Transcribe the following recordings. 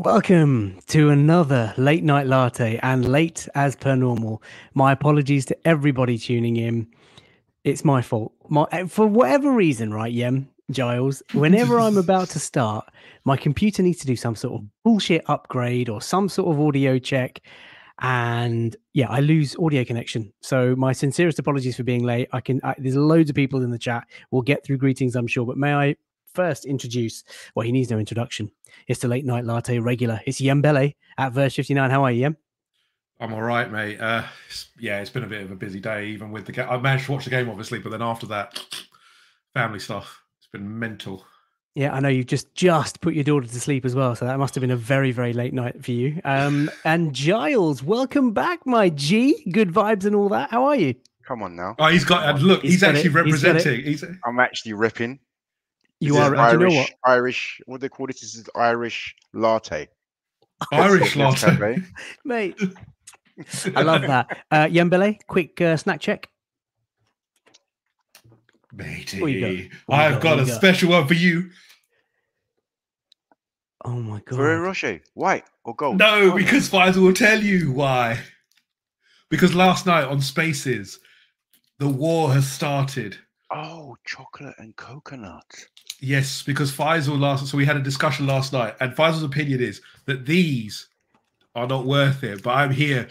Welcome to another late night latte and late as per normal. My apologies to everybody tuning in. It's my fault. My eh, for whatever reason, right, Yem Giles. Whenever I'm about to start, my computer needs to do some sort of bullshit upgrade or some sort of audio check, and yeah, I lose audio connection. So my sincerest apologies for being late. I can. I, there's loads of people in the chat. We'll get through greetings, I'm sure. But may I first introduce? Well, he needs no introduction. It's the late night latte regular. It's Yembele at verge 59. How are you, Yem? I'm all right, mate. Uh, it's, yeah, it's been a bit of a busy day, even with the game. I managed to watch the game, obviously, but then after that, family stuff. It's been mental. Yeah, I know you've just just put your daughter to sleep as well, so that must have been a very very late night for you. Um, and Giles, welcome back, my G. Good vibes and all that. How are you? Come on now. Oh, he's got. And look, he's, He's actually it. He's got it. representing. He's, I'm actually ripping. You is are. Irish. you know what? Irish. What do they call this? This is Irish latte. Irish latte. mate. I love that. Uh, Yembele, quick uh, snack check. Matey, What got? I've got? got, a you got? special one for you. Oh my god. Ferrero Rocher, white or gold? No, Oh, because Faisal will tell you why. Because last night on Spaces, the war has started. Oh, chocolate and coconut. Yes, because Faisal last. So we had a discussion last night, and Faisal's opinion is that these are not worth it. But I'm here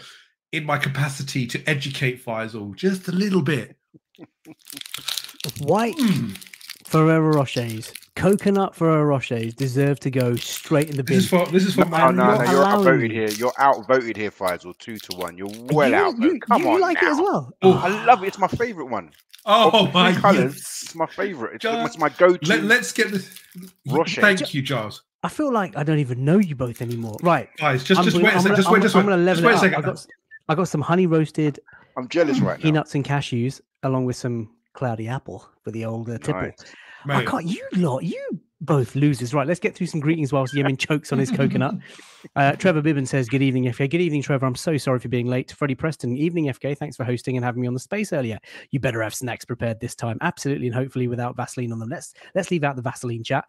in my capacity to educate Faisal just a little bit. White Mm. Ferrero Rochers, coconut Ferrero Rochers deserve to go straight in the bin. This is for this is for No, my Oh no, no, you're allowing outvoted here. You're outvoted here, Faisal. Two to one. You're well you, out. You, Come you on like now. it as well. Oh, I ah. love it. It's my favorite one. Oh Of the my colours, yes. it's my favorite. It's, Just it's my go-to. Let, let's get this. Rocher. Thank you, Giles. I feel like I don't even know you both anymore. Right. Guys, just I'm just wait a I'm second. gonna- Just I'm wait. gonna- Just I'm wait. gonna level Just wait a second. I got, I got some honey roasted I'm jealous right now. peanuts and cashews along with some cloudy apple for the old uh, tipple. Nice. I can't. You lot, you both losers. Right, let's get through some greetings whilst Yemen chokes on his coconut. Uh, Trevor Bibbin says, Good evening, FK. Good evening, Trevor. I'm so sorry for being late. Freddie Preston, evening, FK. Thanks for hosting and having me on the space earlier. You better have snacks prepared this time. Absolutely, and hopefully without Vaseline on them. Let's let's leave out the Vaseline chat.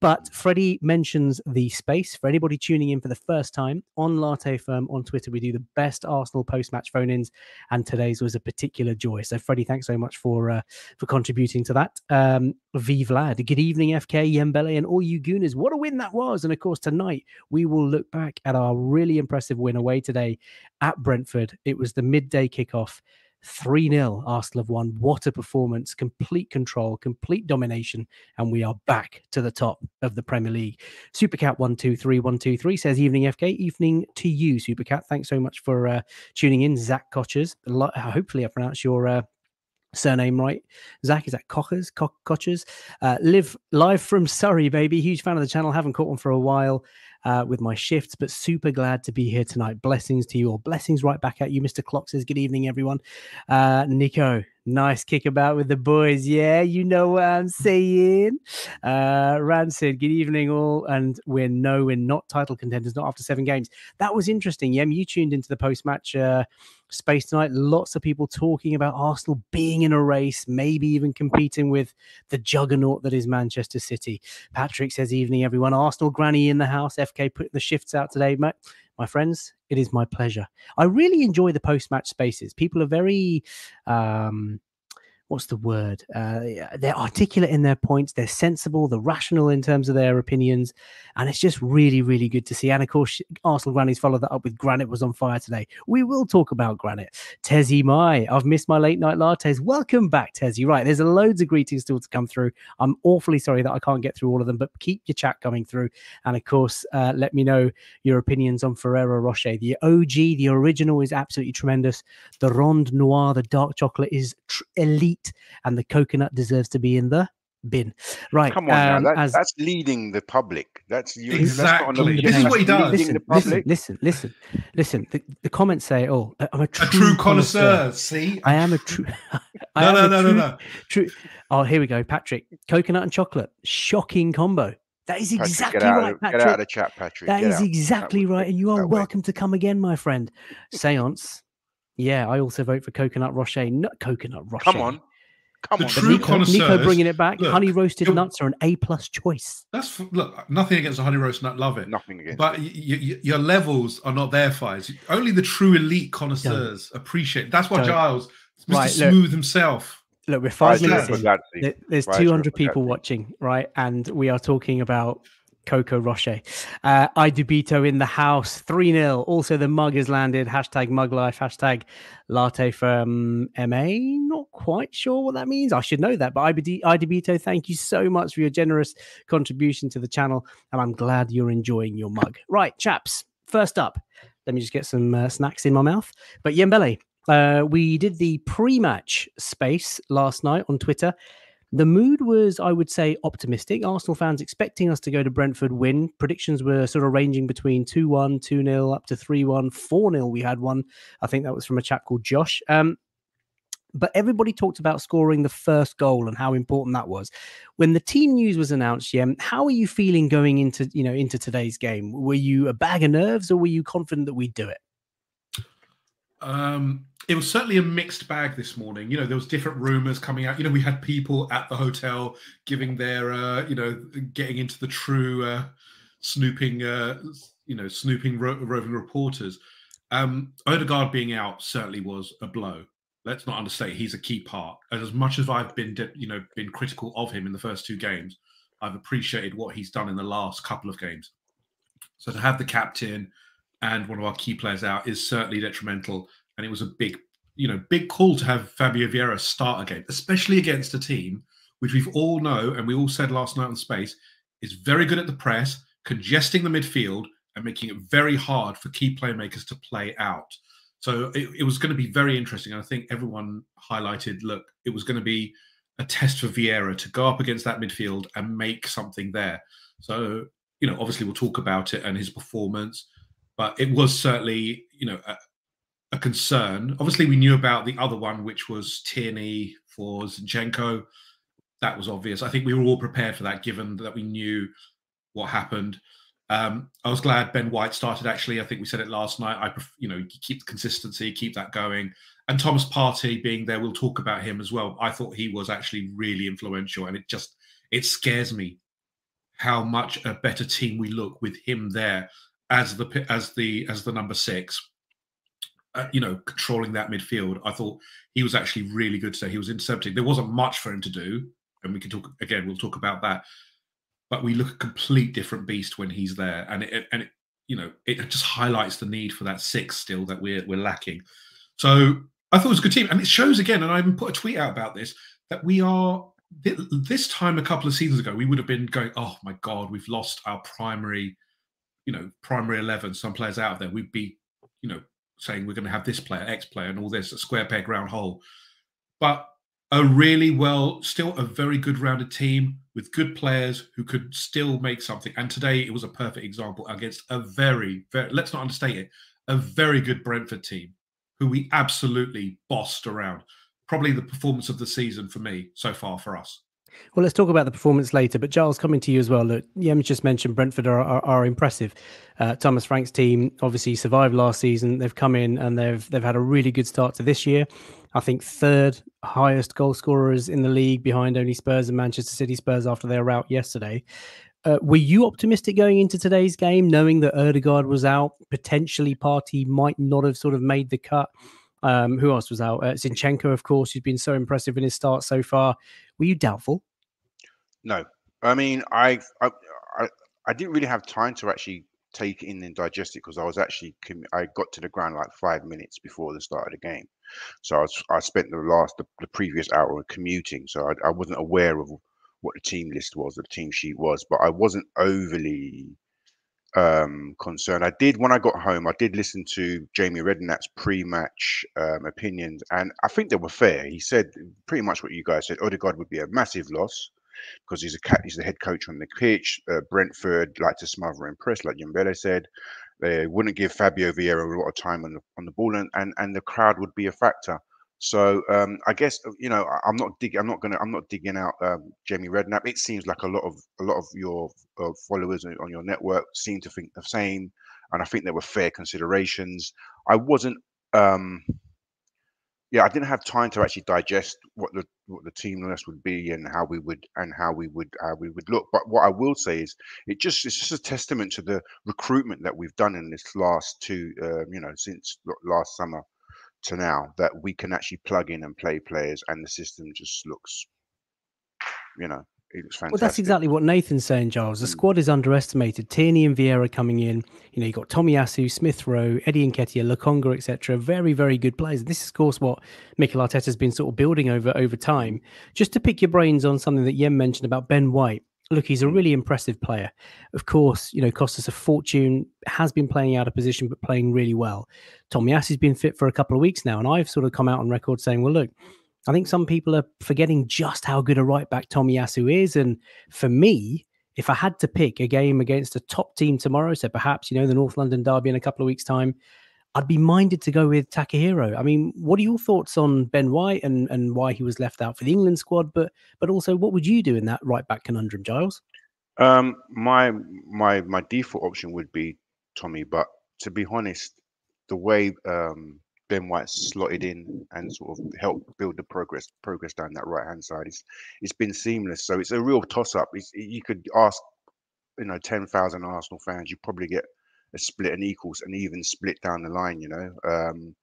But Freddie mentions the space. For anybody tuning in for the first time on Latte Firm on Twitter, we do the best Arsenal post-match phone-ins, and today's was a particular joy. So, Freddie, thanks so much for uh, for contributing to that. Um, Vive Lad. Good evening, FK, Yembele, and all you gooners. What a win that was. And of course, tonight we will look back at our really impressive win away today at Brentford. It was the midday kickoff. 3 0. Arsenal have won. What a performance. Complete control, complete domination. And we are back to the top of the Premier League. Supercat 123123 says, Evening, FK. Evening to you, Supercat. Thanks so much for uh, tuning in. Zach Kochers. Hopefully, I pronounced your. Uh, surname right. Zach is that Cochers, Co-. Uh, live live from Surrey, baby. Huge fan of the channel. Haven't caught one for a while uh, with my shifts, but super glad to be here tonight. Blessings to you all. Blessings right back at you. Mr. Clock says, Good evening, everyone. Uh, Nico, nice kick about with the boys. Yeah, you know what I'm saying. Uh, Rancid, good evening, all. And we're no, we're not title contenders, not after seven games. That was interesting. Yem, you tuned into the post match. Uh, space tonight. Lots of people talking about Arsenal being in a race, maybe even competing with the juggernaut that is Manchester City. Patrick says, Evening, everyone. Arsenal granny in the house. FK putting the shifts out today, mate. My friends, it is my pleasure. I really enjoy the post match spaces. People are very, um, what's the word? Uh, they're articulate in their points. They're sensible. They're rational in terms of their opinions. And it's just really, really good to see. And of course, Arsenal Grannies followed that up with Granit was on fire today. We will talk about Granit. Tezzy Mai, I've missed my late night lattes. Welcome back, Tezzy. Right, there's a loads of greetings still to come through. I'm awfully sorry that I can't get through all of them, but keep your chat coming through. And of course, uh, let me know your opinions on Ferrero Rocher. The OG, the original, is absolutely tremendous. The Rondnoir, the dark chocolate, is tr- elite, and the coconut deserves to be in the bin. Right. Come on um, now. That, as- that's leading the public. That's you. Exactly. That's This is what he does. Listen, the public. listen, listen, listen, listen. The, the comments say, "Oh, I'm a a true, true connoisseur. See, I am a true. I no, am no, a no, no, true- no. True. Oh, here we go, Patrick. Coconut and chocolate. Shocking combo. That is Patrick, exactly get right, of, Patrick. get out of the chat, Patrick. That Get is out. exactly That right, and you are That way. welcome to come again, my friend. Seance. Yeah, I also vote for coconut rocher. Not coconut rocher. Come on. Come The on, true Nico, connoisseurs- Nico bringing it back. look, Honey roasted it- nuts are an A plus choice. That's look nothing against the honey roast nut. Love it. nothing against. But y- y- y- your levels are not there, Fies. Only the true elite connoisseurs appreciate. That's why Don't. Giles, Mr. Right, look. Smooth himself. Look, we're I five do minutes in. There's 200 people watching, right? And we are talking about Coco Roche. Uh, Idubito in the house, 3 0. Also, the mug has landed. Hashtag mug life, hashtag latte from MA. Not quite sure what that means. I should know that. But IBD, Idubito, thank you so much for your generous contribution to the channel. And I'm glad you're enjoying your mug. Right, chaps, first up, let me just get some uh, snacks in my mouth. But Yembele, uh, we did the pre-match space last night on Twitter. The mood was, I would say, optimistic. Arsenal fans expecting us to go to Brentford win. Predictions were sort of ranging between 2 1, 2 0, up to 3 1, 4 0. We had one. I think that was from a chap called Josh. Um, but everybody talked about scoring the first goal and how important that was. When the team news was announced, Yem, how are you feeling going into you know into today's game? Were you a bag of nerves or were you confident that we'd do it? Um, it was certainly a mixed bag this morning. You know, there was different rumors coming out. You know, we had people at the hotel giving their, uh, you know, getting into the true uh, snooping, uh, you know, snooping ro- roving reporters. Um, Odegaard being out certainly was a blow. Let's not understate he's a key part. And as much as I've been, you know, been critical of him in the first two games, I've appreciated what he's done in the last couple of games. So to have the captain and one of our key players out is certainly detrimental. And it was a big, you know, big call to have Fabio Vieira start again, especially against a team which we've all know and we all said last night on Space is very good at the press, congesting the midfield and making it very hard for key playmakers to play out. So it, it was going to be very interesting. And I think everyone highlighted, look, it was going to be a test for Vieira to go up against that midfield and make something there. So, you know, obviously we'll talk about it and his performance, but it was certainly, you know, a, a concern. Obviously, we knew about the other one, which was Tierney for Zinchenko. That was obvious. I think we were all prepared for that, given that we knew what happened. Um, I was glad Ben White started. Actually, I think we said it last night. I, you know, keep the consistency, keep that going, and Thomas Partey being there. We'll talk about him as well. I thought he was actually really influential, and it just it scares me how much a better team we look with him there as the as the as the number six. Uh, you know, controlling that midfield. I thought he was actually really good today. He was intercepting. There wasn't much for him to do, and we can talk again. We'll talk about that. But we look a complete different beast when he's there, and it and it, you know it just highlights the need for that six still that we're we're lacking. So I thought it was a good team, and it shows again. And I even put a tweet out about this that we are this time a couple of seasons ago we would have been going, oh my god, we've lost our primary, you know, primary eleven. Some players out of there, we'd be, you know, saying we're going to have this player, X player, and all this, a square peg round hole. But a really well, still a very good rounded team with good players who could still make something. And today it was a perfect example against a very, very let's not understate it, a very good Brentford team who we absolutely bossed around. Probably the performance of the season for me so far for us. Well, let's talk about the performance later. But Giles, coming to you as well. Look, Yem just mentioned Brentford are, are, are impressive. Uh, Thomas Frank's team obviously survived last season. They've come in and they've they've had a really good start to this year. I think third highest goal scorers in the league, behind only Spurs and Manchester City. Spurs after their rout yesterday. Uh, were you optimistic going into today's game, knowing that Odegaard was out, potentially Partey might not have sort of made the cut? Um, who else was out? Uh, Zinchenko, of course, who's been so impressive in his start so far. Were you doubtful? No, I mean, I, I, I, didn't really have time to actually take in and digest it because I was actually, I got to the ground like five minutes before the start of the game. So I, was, I spent the last, the, the previous hour commuting. So I, I wasn't aware of what the team list was, the team sheet was, but I wasn't overly um concerned i did when i got home i did listen to jamie redknapp's pre-match um, opinions and i think they were fair. He said pretty much what you guys said odegaard would be a massive loss because he's a cat he's the head coach on the pitch. Uh, brentford like to smother and press like Jimbele said. They wouldn't give fabio vieira a lot of time on the on the ball and and, and the crowd would be a factor so um, I guess uh, you know I'm not digging. I'm not gonna. I'm not digging out um, Jamie Redknapp. It seems like a lot of a lot of your uh, followers on your network seem to think the same, and I think there were fair considerations. I wasn't. Um, yeah, I didn't have time to actually digest what the what the team list would be and how we would and how we would how we would look. But what I will say is, it just it's just a testament to the recruitment that we've done in this last two, uh, you know, since last summer to now that we can actually plug in and play players, and the system just looks, you know, it looks fantastic. Well, that's exactly what Nathan's saying, Giles. The Mm. squad is underestimated. Tierney and Vieira coming in. You know, you got Tomiyasu, Smith Rowe, Eddie Nketiah, Lokonga, etc. Very, very good players. This is, of course, what Mikel Arteta has been sort of building over over time. Just to pick your brains on something that Yem mentioned about Ben White. Look, he's a really impressive player. Of course, you know, cost us a fortune. Has been playing out of position, but playing really well. Tomiyasu's been fit for a couple of weeks now, and I've sort of come out on record saying, well, look. I think some people are forgetting just how good a right back Tomiyasu is. And for me, if I had to pick a game against a top team tomorrow, so perhaps, you know, the North London Derby in a couple of weeks' time, I'd be minded to go with Takehiro. I mean, what are your thoughts on Ben White and, and why he was left out for the England squad? But but also, what would you do in that right back conundrum, Giles? Um, my my my default option would be Tommy, but to be honest, the way um, Ben White slotted in and sort of helped build the progress progress down that right hand side, it's it's been seamless. So it's a real toss up. It's, you could ask, you know, ten thousand Arsenal fans, you probably get a split and equals and even split down the line. You know, um,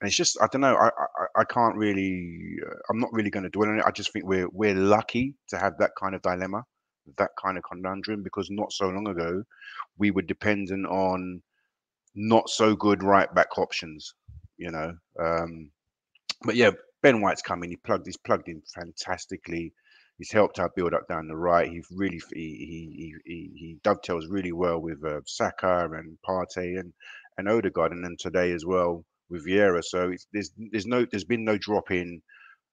and it's just I don't know. I I, I can't really. Uh, I'm not really going to dwell on it. I just think we're we're lucky to have that kind of dilemma, that kind of conundrum, because not so long ago, we were dependent on not so good right back options. You know, um, but yeah, Ben White's coming. He plugged. He's plugged in fantastically. He's helped our build up down the right. He's really he he he, he dovetails really well with uh, Saka and Partey and and Odegaard, and then today as well with Vieira. So it's, there's there's no there's been no drop in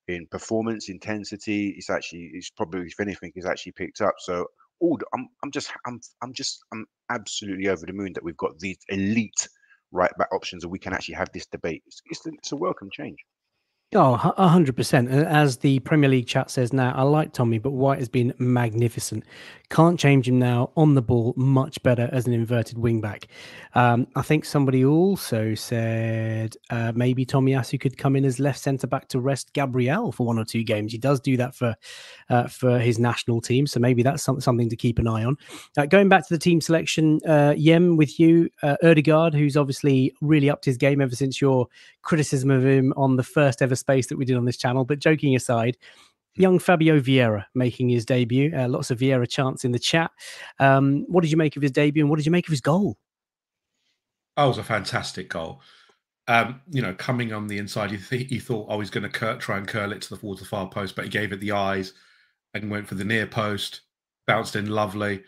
in performance intensity. It's actually it's probably if anything is actually picked up. So all I'm I'm just I'm I'm just I'm absolutely over the moon that we've got these elite right back options and we can actually have this debate. It's it's it's a welcome change. Oh, a hundred percent. And as the Premier League chat says now, I like Tommy, but White has been magnificent. Can't change him now on the ball. Much better as an inverted wing back. Um, I think somebody also said uh, maybe Tomiyasu could come in as left centre back to rest Gabriel for one or two games. He does do that for uh, for his national team, so maybe that's some, something to keep an eye on. Uh, going back to the team selection, uh, Yem with you, uh, Odegaard, who's obviously really upped his game ever since your criticism of him on the first ever space that we did on this channel. But joking aside, young Fabio Vieira making his debut. Uh, lots of Vieira chants in the chat. Um, what did you make of his debut and what did you make of his goal? That was a fantastic goal. Um, you know, coming on the inside, you th- he thought I was going to try and curl it to the towards the far post, but he gave it the eyes and went for the near post, bounced in lovely.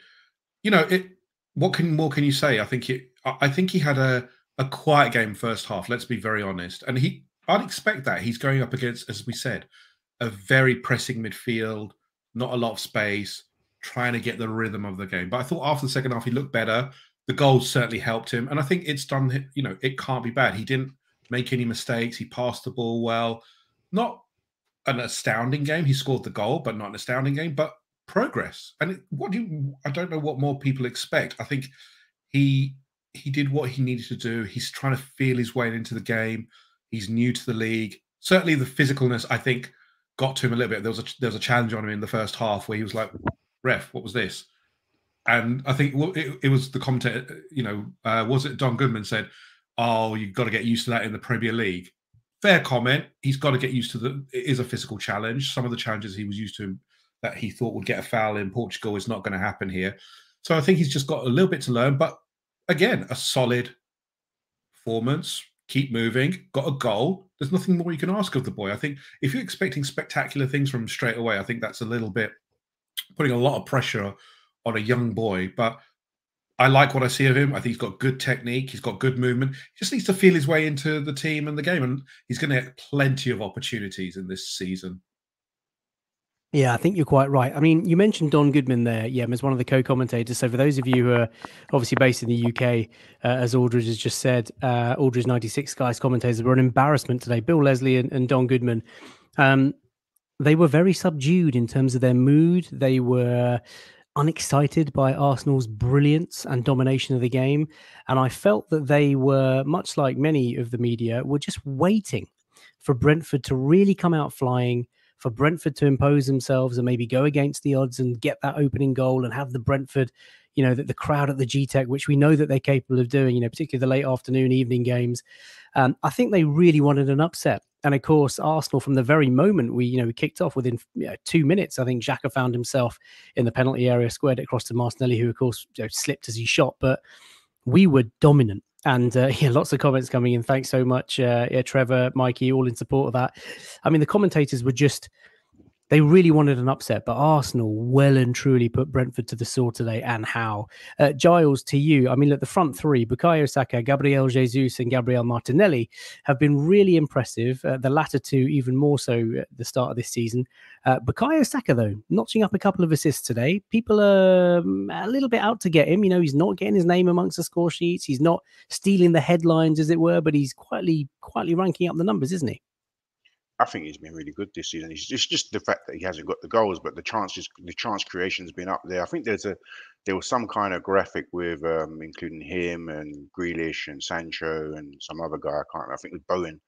You know, it. What can more can you say? I think it. I I think he had a a quiet game first half. Let's be very honest, and he. I'd expect that he's going up against, as we said, a very pressing midfield, not a lot of space, trying to get the rhythm of the game. But I thought after the second half, he looked better. The goals certainly helped him. And I think it's done, you know, it can't be bad. He didn't make any mistakes. He passed the ball well. Not an astounding game. He scored the goal, but not an astounding game, but progress. And what do you, I don't know what more people expect. I think he, he did what he needed to do. He's trying to feel his way into the game. He's new to the league. Certainly, the physicalness I think got to him a little bit. There was a there was a challenge on him in the first half where he was like, "Ref, what was this?" And I think it, it was the commentator. You know, uh, was it Don Goodman said, "Oh, you've got to get used to that in the Premier League." Fair comment. He's got to get used to the. It is a physical challenge. Some of the challenges he was used to that he thought would get a foul in Portugal is not going to happen here. So I think he's just got a little bit to learn. But again, a solid performance keep moving, got a goal. There's nothing more you can ask of the boy. I think if you're expecting spectacular things from him straight away, I think that's a little bit putting a lot of pressure on a young boy. But I like what I see of him. I think he's got good technique. He's got good movement. He just needs to feel his way into the team and the game, and he's going to get plenty of opportunities in this season. Yeah, I think you're quite right. I mean, you mentioned Don Goodman there, yeah, as one of the co-commentators. So for those of you who are obviously based in the UK, uh, as Aldridge has just said, uh, Aldridge 96 guys commentators were an embarrassment today. Bill Leslie and, and Don Goodman, um, they were very subdued in terms of their mood. They were unexcited by Arsenal's brilliance and domination of the game. And I felt that they were, much like many of the media, were just waiting for Brentford to really come out flying, for Brentford to impose themselves and maybe go against the odds and get that opening goal and have the Brentford, you know, that the crowd at the Gtech, which we know that they're capable of doing, you know, particularly the late afternoon, evening games. Um, I think they really wanted an upset. And of course, Arsenal from the very moment we, you know, we kicked off within you know, two minutes, I think Xhaka found himself in the penalty area, squared it across to Martinelli, who of course you know, slipped as he shot. But we were dominant. And uh, yeah, lots of comments coming in. Thanks so much, uh, yeah, Trevor, Mikey, all in support of that. I mean, the commentators were just they really wanted an upset, but Arsenal well and truly put Brentford to the sword today, and how. Uh, Giles, to you, I mean, look, the front three, Bukayo Saka, Gabriel Jesus, and Gabriel Martinelli, have been really impressive. Uh, the latter two, even more so at the start of this season. Uh, Bukayo Saka, though, notching up a couple of assists today. People are um, a little bit out to get him. You know, he's not getting his name amongst the score sheets. He's not stealing the headlines, as it were, but he's quietly, quietly ranking up the numbers, isn't he? I think he's been really good this season. It's just, just the fact that he hasn't got the goals, but the chances, the chance creation's been up there. I think there's a there was some kind of graphic with um, including him and Grealish and Sancho and some other guy. I can't. Remember, I think with Bowen.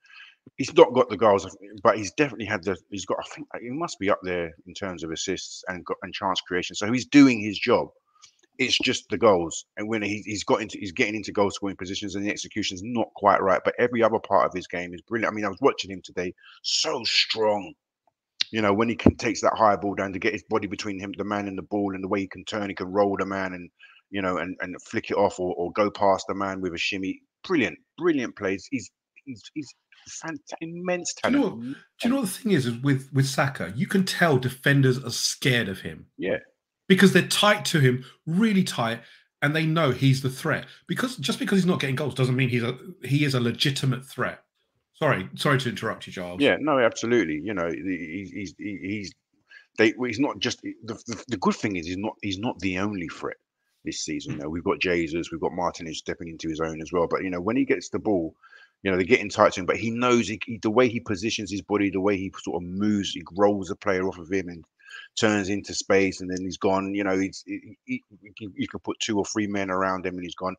He's not got the goals, but he's definitely had the. He's got. I think he must be up there in terms of assists and and chance creation. So he's doing his job it's just the goals. And when he, has got into, he's getting into goal scoring positions, and the execution's not quite right. But every other part of his game is brilliant. I mean, I was watching him today, so strong. You know, when he can takes that high ball down to get his body between him, the man and the ball, and the way he can turn, he can roll the man and you know, and, and flick it off or, or go past the man with a shimmy. Brilliant, brilliant plays. He's he's he's fantastic, immense talent. Do you, know, do you know what the thing is, is with with Saka? You can tell defenders are scared of him. Yeah, because they're tight to him, really tight, and they know he's the threat. Because just because he's not getting goals doesn't mean he's a he is a legitimate threat. Sorry, sorry to interrupt you, Giles. Yeah, no, absolutely. You know, he's he's he's they, he's not just the, the, the good thing is he's not he's not the only threat this season. Hmm. You know, we've got Jesus, we've got Martinez stepping into his own as well. But you know, when he gets the ball, you know, they're getting tight to him. But he knows he, he, the way he positions his body, the way he sort of moves, he rolls the player off of him and turns into space and then he's gone. You know, he's he, he, you can put two or three men around him and he's gone.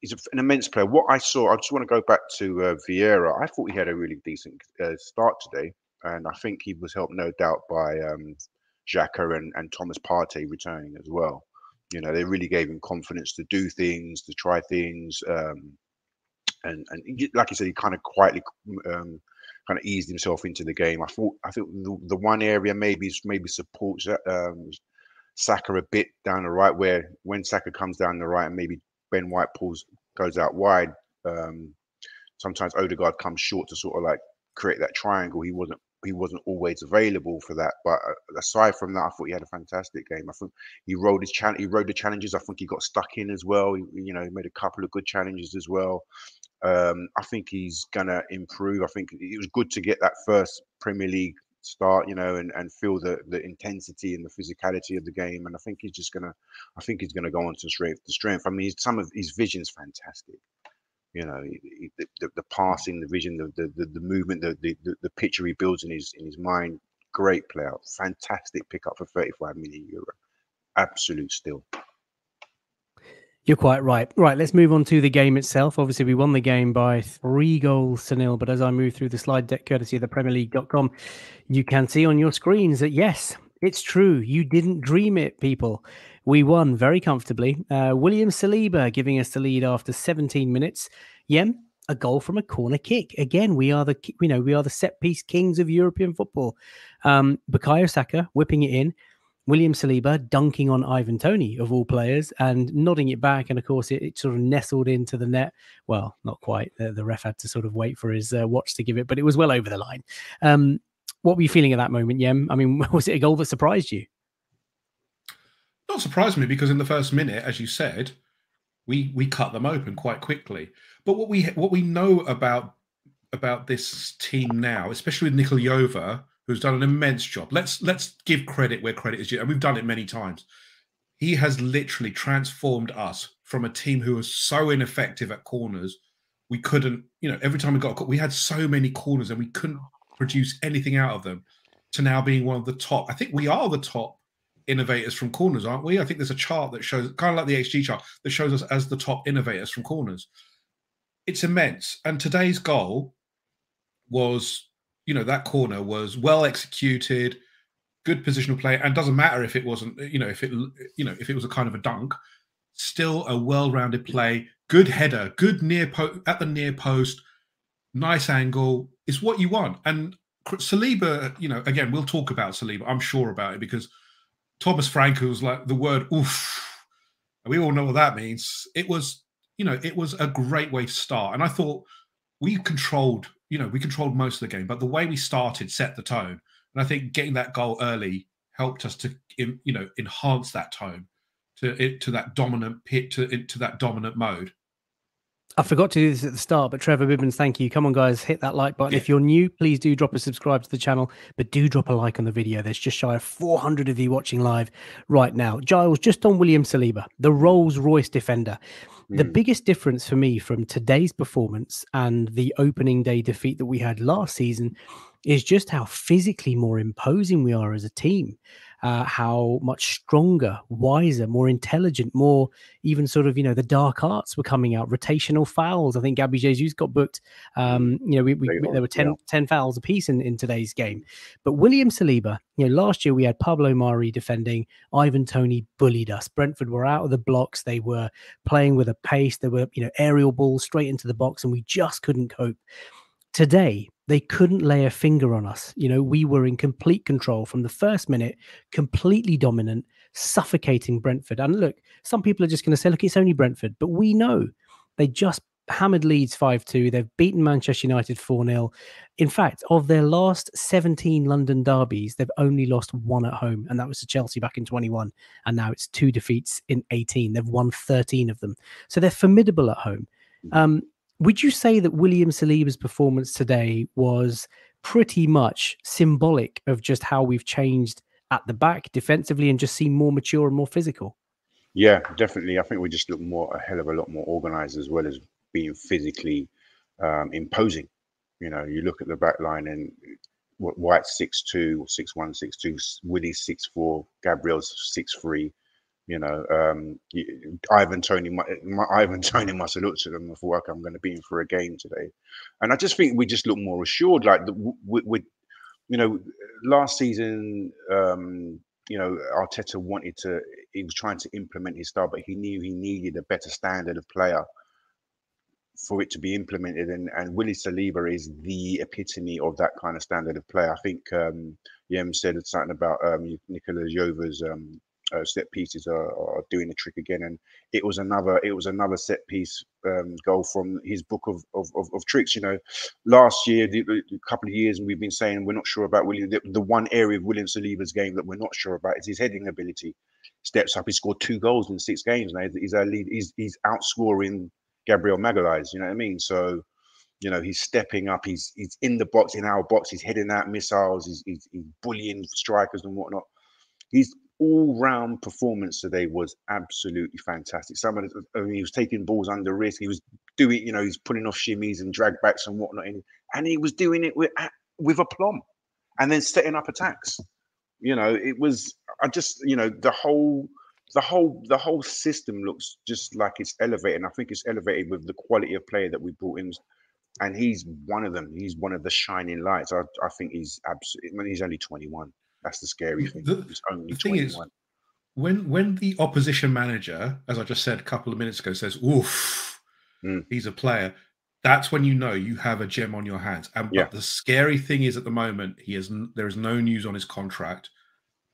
He's an immense player. What I saw, I just want to go back to uh, Vieira. I thought he had a really decent uh, start today, and I think he was helped, no doubt, by um, Xhaka and, and Thomas Partey returning as well. You know, they really gave him confidence to do things, to try things. Um, and and like you said, he kind of quietly um, kind of eased himself into the game. I thought I think the, the one area maybe maybe supports um, Saka a bit down the right, where when Saka comes down the right and maybe Ben White pulls goes out wide. Um, sometimes Odegaard comes short to sort of like create that triangle. He wasn't he wasn't always available for that. But uh, aside from that, I thought he had a fantastic game. I think he rode his challenge. He rode the challenges. I think he got stuck in as well. He, you know, he made a couple of good challenges as well. Um, I think he's gonna improve. I think it was good to get that first Premier League start, you know, and, and feel the the intensity and the physicality of the game. And I think he's just gonna, I think he's gonna go on to strength to strength. I mean, some of his vision's fantastic. You know, the, the, the passing, the vision, the the, the movement, the, the the picture he builds in his in his mind. Great player, fantastic pickup for 35 million euro. Absolute still. You're quite right. Right, let's move on to the game itself. Obviously, we won the game by three goals to nil. But as I move through the slide deck, courtesy of the Premier League.com, you can see on your screens that yes, it's true. You didn't dream it, people. We won very comfortably. Uh, William Saliba giving us the lead after 17 minutes. Yem, a goal from a corner kick. Again, we are the you know we are the set piece kings of European football. Um, Bukayo Saka whipping it in. William Saliba dunking on Ivan Toney of all players and nodding it back, and of course it, it sort of nestled into the net. Well, not quite. The, the ref had to sort of wait for his uh, watch to give it, but it was well over the line. Um, what were you feeling at that moment, Yem? I mean, was it a goal that surprised you? Not surprised me because in the first minute, as you said, we we cut them open quite quickly. But what we what we know about about this team now, especially with Nicolas Jover, who's done an immense job. Let's let's give credit where credit is due, and we've done it many times. He has literally transformed us from a team who was so ineffective at corners. We couldn't, you know, every time we got, a we had so many corners and we couldn't produce anything out of them. To now being one of the top, I think we are the top innovators from corners, aren't we? I think there's a chart that shows, kind of like the XG chart, that shows us as the top innovators from corners. It's immense. And today's goal was, you know, that corner was well executed, good positional play, and doesn't matter if it wasn't, you know, if it, you know, if it was a kind of a dunk, still a well-rounded play, good header, good near post at the near post, nice angle. It's what you want. And Saliba, you know, again, we'll talk about Saliba. I'm sure about it because Thomas Frank was like the word oof. We all know what that means. It was, you know, it was a great way to start. And I thought we controlled, you know, we controlled most of the game, but the way we started set the tone. And I think getting that goal early helped us to, you know, enhance that tone to it to that dominant pit to to that dominant mode. I forgot to do this at the start, but Trevor Bibbins, thank you. Come on, guys, hit that like button. Yeah. If you're new, please do drop a subscribe to the channel, but do drop a like on the video. There's just shy of 400 of you watching live right now. Giles, just on William Saliba, the Rolls Royce defender. The hmm. biggest difference for me from today's performance and the opening day defeat that we had last season is just how physically more imposing we are as a team uh, how much stronger, wiser, more intelligent, more even sort of, you know, the dark arts were coming out, rotational fouls. I think Gabby Jesus got booked. Um, you know, we, we, there were 10, yeah. 10 fouls apiece in, in today's game. But William Saliba, you know, last year we had Pablo Mari defending, Ivan Toney bullied us. Brentford were out of the blocks. They were playing with a pace. There were, you know, aerial balls straight into the box, and we just couldn't cope. Today, they couldn't lay a finger on us. You know, we were in complete control from the first minute, completely dominant, suffocating Brentford. And look, some people are just going to say, look, it's only Brentford, but we know they just hammered Leeds 5 2. They've beaten Manchester United 4 0. In fact, of their last 17 London derbies, they've only lost one at home, and that was to Chelsea back in 21. And now it's two defeats in 18. They've won 13 of them. So they're formidable at home. Um, would you say that William Saliba's performance today was pretty much symbolic of just how we've changed at the back defensively and just seem more mature and more physical? Yeah, definitely. I think we just look more a hell of a lot more organized as well as being physically um, imposing. You know, you look at the back line and White's six two, six one, six two, Willie's six four, Gabriel's six three. You know, um, Ivan Toney, my, my, Ivan Toney must have looked at them and thought, okay, I'm going to be in for a game today. And I just think we just look more assured. Like with, with you know, last season, um, you know, Arteta wanted to, he was trying to implement his style, but he knew he needed a better standard of player for it to be implemented. And, and Willie Saliba is the epitome of that kind of standard of play. I think um, Yem said something about um, Nicolas Jover's um, uh, set pieces are, are, doing the trick again. And it was another it was another set piece um, goal from his book of, of, of, of tricks. You know, last year, the, the, couple of years, and we've been saying we're not sure about William. The, the, one area of William Saliba's game that we're not sure about is his heading ability. Steps up, he scored two goals in six games now. He's our lead. He's he's outscoring Gabriel Magalhaes. You know what I mean? So you know he's stepping up he's he's in the box in our box he's hitting out missiles he's, he's, he's bullying strikers and whatnot he's all round performance today was absolutely fantastic. Some of the, I mean, he was taking balls under risk. He was doing, you know, he's putting off shimmies and drag backs and whatnot, and, and he was doing it with with aplomb, and then setting up attacks. You know, it was. I just, you know, the whole, the whole, the whole system looks just like it's elevated. I think it's elevated with the quality of player that we brought in, and he's one of them. He's one of the shining lights. I, I think he's absolutely. I mean, he's only twenty one that's the scary thing. The, only the thing is, when when the opposition manager, as I just said a couple of minutes ago, says, "Oof, mm. he's a player," that's when you know you have a gem on your hands. And yeah. but the scary thing is, at the moment, he is there is no news on his contract.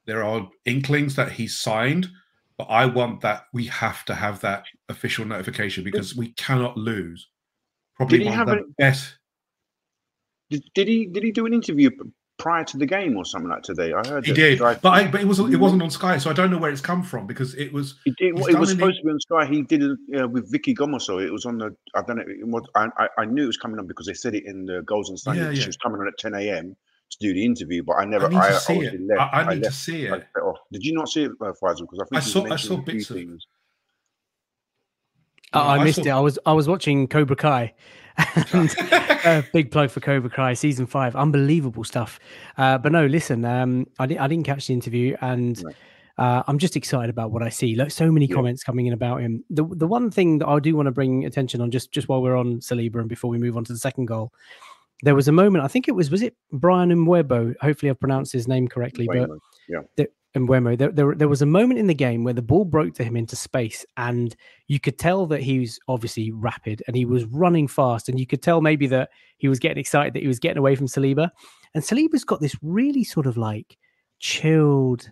There are inklings that he's signed, but I want that. We have to have that official notification because we cannot lose. Probably did he have a, best. Did, did he did he do an interview prior to the game or something like today. I heard he did, but I, but it was it wasn't on Sky, so I don't know where it's come from because it was. It, it was supposed the... to be on Sky. He did it uh, with Vicki Gomersall. It was on the. I don't know. It was, I, I knew it was coming on because they said it in the Goals and Sunday. Yeah, yeah. She was coming on at 10 a.m. to do the interview, but I never. I, need I, to see it. Left. I, I need left, to see it. Did you not see it, uh, Faisal? Because I think I saw I saw bits of. Things. Oh, I missed saw... it. I was I was watching Cobra Kai and uh, big plug for Cobra Kai season five, unbelievable stuff. Uh, but no, listen, um, I, di- I didn't catch the interview, and uh, I'm just excited about what I see. Like so many yeah. comments coming in about him. The the one thing that I do want to bring attention on, just just while we're on Saliba and before we move on to the second goal, there was a moment. I think it was was it Bryan Mbeumo. Hopefully, I've pronounced his name correctly. But yeah. The, Mbeumo, there, there, there was a moment in the game where the ball broke to him into space, and you could tell that he was obviously rapid and he was running fast, and you could tell maybe that he was getting excited that he was getting away from Saliba. And Saliba's got this really sort of like chilled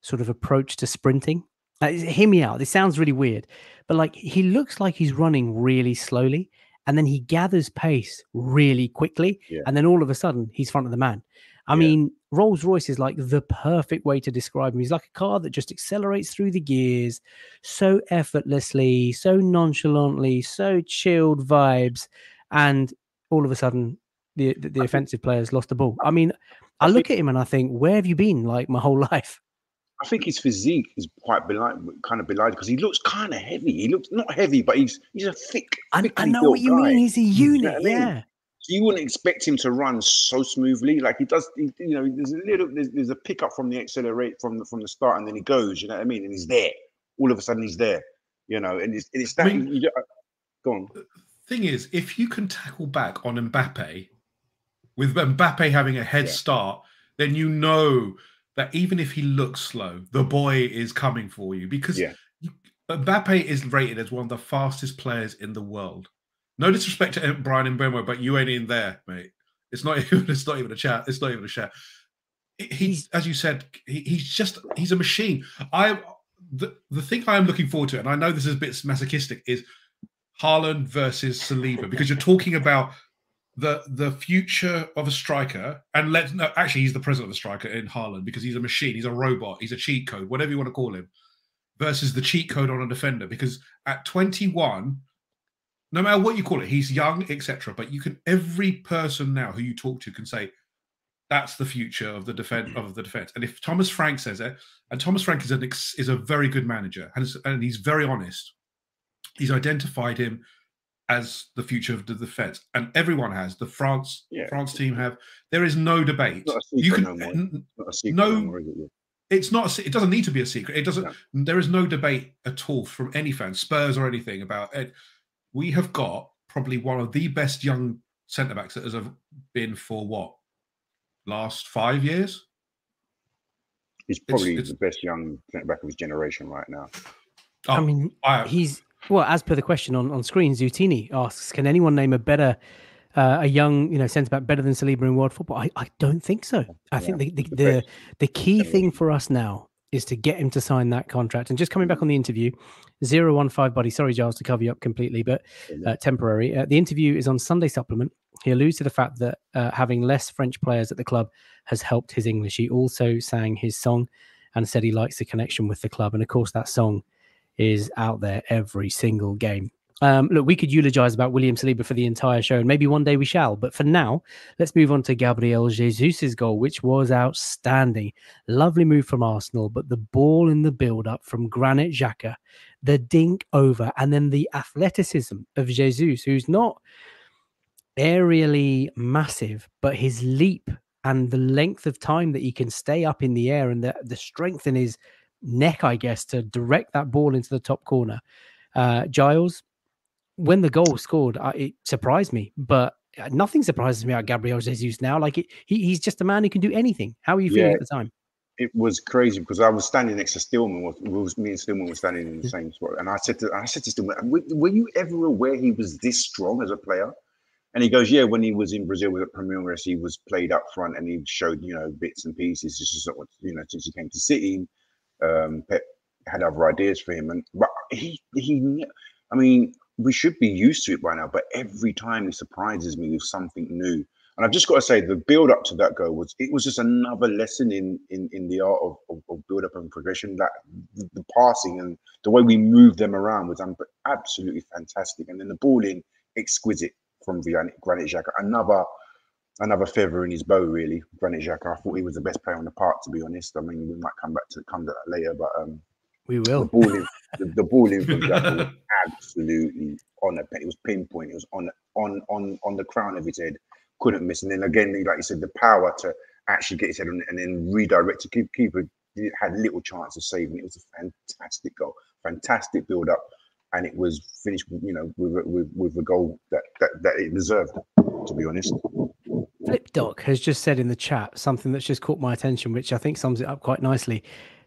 sort of approach to sprinting. Uh, hear me out. This sounds really weird, but like he looks like he's running really slowly, and then he gathers pace really quickly, Yeah. and then all of a sudden he's front of the man. I Yeah. mean, Rolls Royce is like the perfect way to describe him. He's like a car that just accelerates through the gears so effortlessly, so nonchalantly, so chilled vibes, and all of a sudden the the, the offensive players lost the ball. I mean, I I look think- at him and I think, where have you been like my whole life? I think his physique is quite belied, kind of belied because he looks kind of heavy. He looks not heavy, but he's he's a thick. I, I know what you guy. mean. He's a know unit, what I mean? yeah. You wouldn't expect him to run so smoothly. Like he does, he, you know, there's a little, there's, there's a pickup from the accelerate from the from the start, and then he goes. You know what I mean? And he's there. All of a sudden, he's there. You know, and it's, it's that. I mean- you, you, go on. Thing is, if you can tackle back on Mbappe, with Mbappe having a head Yeah. start, then you know that even if he looks slow, the boy is coming for you because Yeah. Mbappe is rated as one of the fastest players in the world. No disrespect to Bryan Mbeumo, but you ain't in there, mate. It's not even. It's not even a chat. It's not even a chat. He- He's, as you said, he, he's just he's a machine. I the the thing I am looking forward to, and I know this is a bit masochistic, is Haaland versus Saliba because you're talking about the the future of a striker. And let's no, actually, he's the president of a striker in Haaland because he's a machine, he's a robot, he's a cheat code, whatever you want to call him, versus the cheat code on a defender. Because at 21, no matter what you call it, he's young, etc. But you can every person now who you talk to can say that's the future of the defense mm. of the defense. And if Thomas Frank says it, and Thomas Frank is an ex, is a very good manager, and, and he's very honest. He's identified him as the future of the defense, and everyone has. The France Yeah. France team have. There is no debate. You can. no more. n- Not a No- it? It's not. A, it doesn't need to be a secret. It doesn't. There is no debate at all from any fan, Spurs or anything about it. We have got probably one of the best young centre backs that has been for what last five years. He's probably it's- the best young centre back of his generation right now. I Oh, mean, I, he's well, as per the question on, on screen, Zutini asks, can anyone name a better uh, a young, you know, centre back better than Saliba in world football? I, I don't think so. I think the the, the the, the key thing for us now is to get him to sign that contract. And just coming back on the interview, 015 buddy, sorry Giles to cover you up completely, but uh, temporary. Uh, the interview is on Sunday supplement. He alludes to the fact that uh, having less French players at the club has helped his English. He also sang his song and said he likes the connection with the club. And of course, that song is out there every single game. Um, look, we could eulogize about William Saliba for the entire show, and maybe one day we shall. But for now, let's move on to Gabriel Jesus' goal, which was outstanding. Lovely move from Arsenal, but the ball in the build up from Granit Xhaka, the dink over, and then the athleticism of Jesus, who's not aerially massive, but his leap and the length of time that he can stay up in the air and the, the strength in his neck, I guess, to direct that ball into the top corner. Uh, Giles, when the goal was scored, I, it surprised me, but uh, nothing surprises me about Gabriel Jesus now. Like it, he, he's just a man who can do anything. How are you feeling Yeah. at the time? it was crazy because I was standing next to Stillman. Was, me and Stillman were standing in the same spot, and I said to I said to Stillman, "Were, were you ever aware he was this strong as a player?" And he goes, "Yeah, when he was in Brazil with Palmeiras, he was played up front and he showed you know bits and pieces. Just sort of, you know, since he came to City, um, Pep had other ideas for him, and but he he, I mean, we should be used to it by now. But every time he surprises me with something new." And I've just got to say, the build up to that goal was it was just another lesson in in, in the art of, of, of build up and progression. That the, the passing and the way we moved them around was absolutely fantastic. And then the ball in exquisite from Granit, Granit Xhaka. Another another feather in his bow, really. Granit Xhaka. I thought he was the best player on the park, to be honest. I mean, we might come back to come to that later, but um, We will. the ball in the, the ball in from Xhaka was absolutely on a it was pinpoint. It was on on on on the crown of his head. Couldn't miss. And then again, like you said, the power to actually get his head on it and then redirect to keep keeper had little chance of saving. It was a fantastic goal, fantastic build up, and it was finished. You know, with with, with the goal that, that that it deserved. To be honest. Flip Doc has just said in the chat something that's just caught my attention, which I think sums it up quite nicely.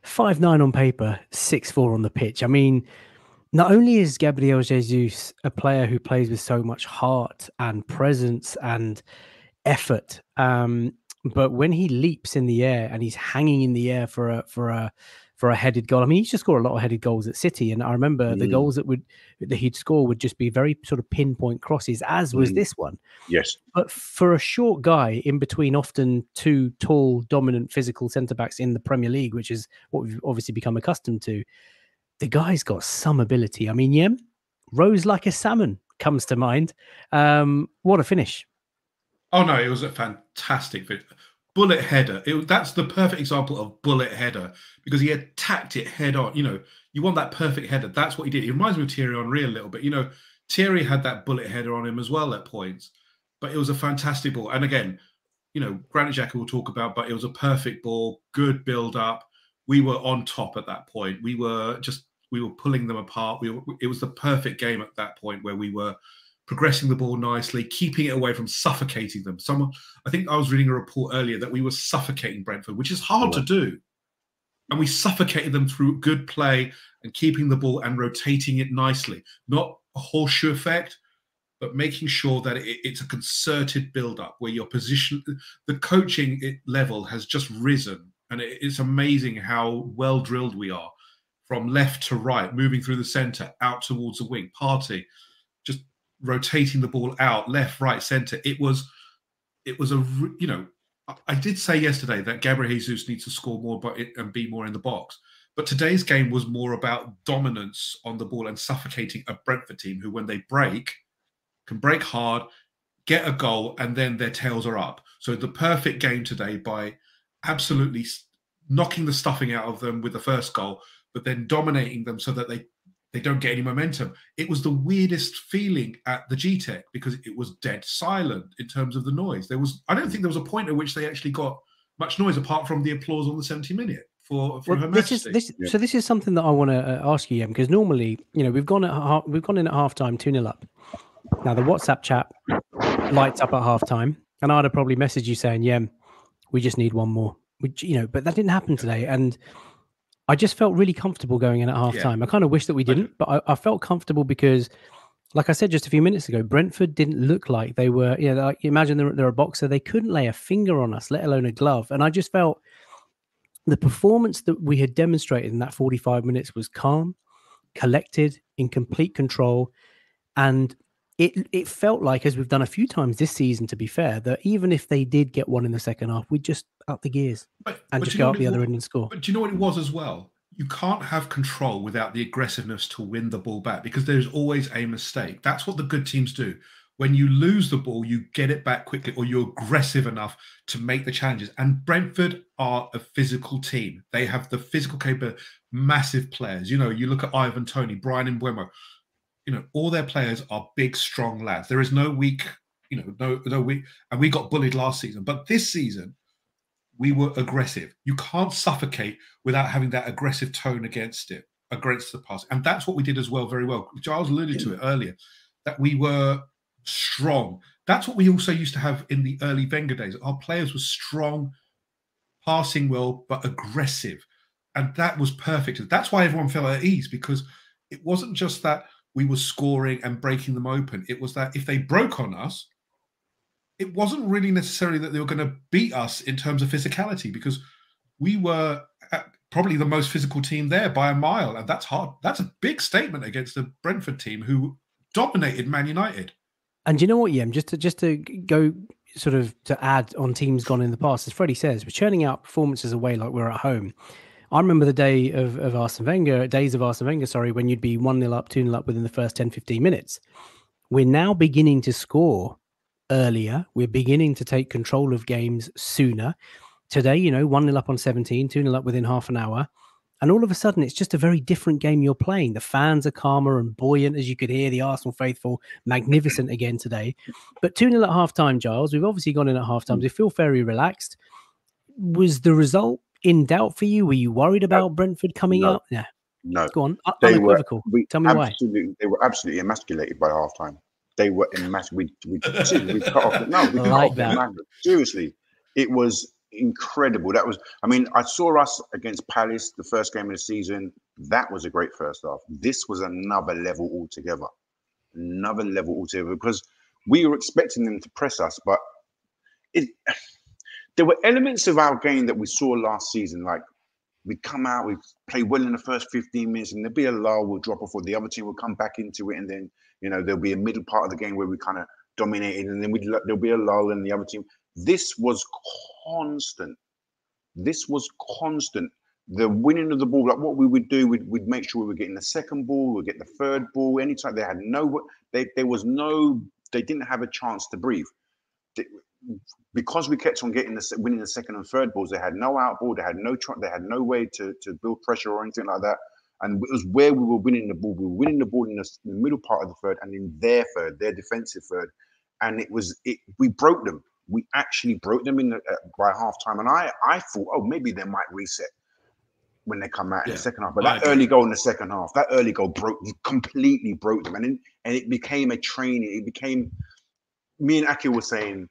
Five nine on paper, six four on the pitch. I mean, not only is Gabriel Jesus a player who plays with so much heart and presence and effort, um, but when he leaps in the air and he's hanging in the air for a for a for a headed goal. I mean, he used to score a lot of headed goals at City, and I remember mm. the goals that would that he'd score would just be very sort of pinpoint crosses, as was mm. this one. Yes, but for a short guy in between, often two tall, dominant physical centre backs in the Premier League, which is what we've obviously become accustomed to, the guy's got some ability. I mean, Yem rose like a salmon comes to mind. Um, what a finish! Oh no, it was a fantastic finish bullet header. It, that's the perfect example of bullet header because he attacked it head on. You know, you want that perfect header. That's what he did. It reminds me of Thierry Henry a little bit. You know, Thierry had that bullet header on him as well at points, but it was a fantastic ball. And again, you know, Granit Xhaka will talk about, but it was a perfect ball, good build up. We were on top at that point. We were just we were pulling them apart. We were, it was the perfect game at that point where we were progressing the ball nicely, keeping it away from suffocating them. Someone, I think I was reading a report earlier that we were suffocating Brentford, which is hard yeah. to do. And we suffocated them through good play and keeping the ball and rotating it nicely. Not a horseshoe effect, but making sure that it, it's a concerted build up where your position, the coaching level has just risen. And it, it's amazing how well drilled we are from left to right, moving through the center, out towards the wing, Partey rotating the ball out left, right, center. It was, it was a you know, I did say yesterday that Gabriel Jesus needs to score more, but and be more in the box. But today's game was more about dominance on the ball and suffocating a Brentford team who, when they break, can break hard, get a goal, and then their tails are up. So the perfect game today by absolutely knocking the stuffing out of them with the first goal, but then dominating them so that they they don't get any momentum. It was the weirdest feeling at the Gtech because it was dead silent in terms of the noise. There was, I don't think there was a point at which they actually got much noise apart from the applause on the 70 minute for, for well, her this is, this, yeah. So this is something that I want to uh, ask you, Yem, because normally, you know, we've gone at half, we've gone in at halftime, two 0 up. Now the WhatsApp chat lights up at halftime, and I'd have probably messaged you saying, "Yeah, we just need one more." Which you know, but that didn't happen today, and I just felt really comfortable going in at half time. Yeah. I kind of wish that we didn't, but I, I, felt comfortable because, like I said just a few minutes ago, Brentford didn't look like they were, you know, like, imagine they're, they're a boxer. They couldn't lay a finger on us, let alone a glove. And I just felt the performance that we had demonstrated in that 45 minutes was calm, collected, in complete control. And it it felt like, as we've done a few times this season, to be fair, that even if they did get one in the second half, we'd just up the gears but, and but just go up the other end and score. But do you know what it was as well? You can't have control without the aggressiveness to win the ball back because there's always a mistake. That's what the good teams do. When you lose the ball, you get it back quickly or you're aggressive enough to make the challenges. And Brentford are a physical team. They have the physical capability, massive players. You know, you look at Ivan Toney Bryan and Mbeumo, you know, all their players are big, strong lads. There is no weak, you know, no, no weak. And we got bullied last season. But this season, we were aggressive. You can't suffocate without having that aggressive tone against it, against the pass. And that's what we did as well, very well. Giles alluded to it earlier, that we were strong. That's what we also used to have in the early Wenger days. Our players were strong, passing well, but aggressive. And that was perfect. That's why everyone felt at ease because it wasn't just that we were scoring and breaking them open. It was that if they broke on us, it wasn't really necessarily that they were going to beat us in terms of physicality because we were uh, probably the most physical team there by a mile, and that's hard. That's a big statement against the Brentford team who dominated Man United. And you know what, Yem? Just to just to go sort of to add on teams gone in the past, as Freddie says, we're churning out performances away like we're at home. I remember the day of, of Arsene Wenger, days of Arsene Wenger, sorry, when you'd be 1 0 up, 2 0 up within the first 10, 15 minutes. We're now beginning to score earlier. We're beginning to take control of games sooner. Today, you know, 1 0 up on 17, 2 0 up within half an hour. And all of a sudden, it's just a very different game you're playing. The fans are calmer and buoyant, as you could hear. The Arsenal faithful, magnificent again today. But 2 0 at half time, Giles. We've obviously gone in at half time. We hmm. feel very relaxed. Was the result in doubt for you? Were you worried about Brentford coming no. out? Yeah. No. Go on. They were, we Tell me why. They were absolutely emasculated by half time they were in mass. We we, we cut off. No, we cut like off that. Seriously, it was incredible. That was. I mean, I saw us against Palace the first game of the season. That was a great first half. This was another level altogether. Another level altogether because we were expecting them to press us, but it. There were elements of our game that we saw last season, like we come out, we play well in the first 15 minutes, and there'll be a lull, we'll drop off, or the other team will come back into it, and then you know there'll be a middle part of the game where we kind of dominated, and then there'll be a lull, and the other team. This was constant. This was constant. The winning of the ball, like what we would do, we'd, we'd make sure we were getting the second ball, we'd get the third ball. Anytime they had no, they there was no, they didn't have a chance to breathe. Because we kept on getting the winning the second and third balls, they had no out ball, they had no tr- they had no way to, to build pressure or anything like that. And it was where we were winning the ball. We were winning the ball in the, in the middle part of the third and in their third, their defensive third. And it was it we broke them. We actually broke them in the, uh, by half time. And I I thought, oh, maybe they might reset when they come out in the second half. But that early goal in the second half, that early goal broke completely broke them. And then, and it became a training. It became me and Aki were saying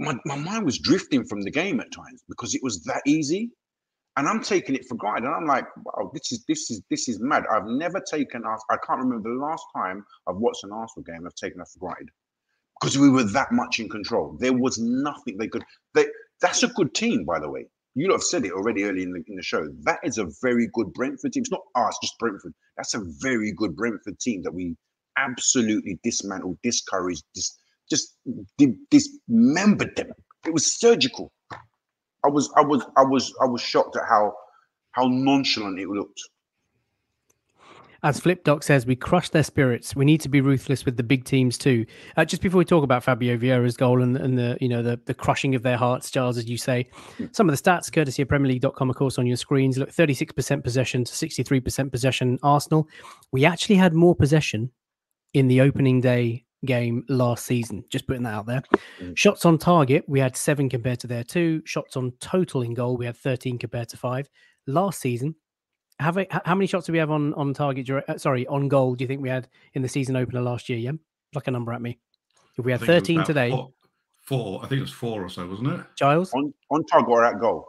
my, my mind was drifting from the game at times because it was that easy. And I'm taking it for granted. And I'm like, wow, this is this is this is mad. I've never taken us, I can't remember the last time I've watched an Arsenal game, I've taken us for granted. Because we were that much in control. There was nothing they could they that's a good team, by the way. You have said it already early in the, in the show. That is a very good Brentford team. It's not us, just Brentford. That's a very good Brentford team that we absolutely dismantled, discouraged, dis, just di- dismembered them. It was surgical. I was, I was, I was, I was shocked at how how nonchalant it looked. As Flip Doc says, we crush their spirits. We need to be ruthless with the big teams too. Uh, just before we talk about Fabio Vieira's goal and, and the you know the the crushing of their hearts, Giles, as you say, some of the stats courtesy of PremierLeague.com, of course, on your screens. Look, thirty six percent possession to sixty three percent possession. Arsenal, we actually had more possession in the opening day game last season. Just putting that out there. Mm. Shots on target, we had seven compared to their two. Shots on total in goal, we had thirteen compared to five. Last season, have I, h- how many shots do we have on on target? uh, sorry, on goal. Do you think we had in the season opener last year? Yeah, like a number at me. If we had think it was thirteen today, Four, four, I think it was four or so, wasn't it? Giles On on target or at goal.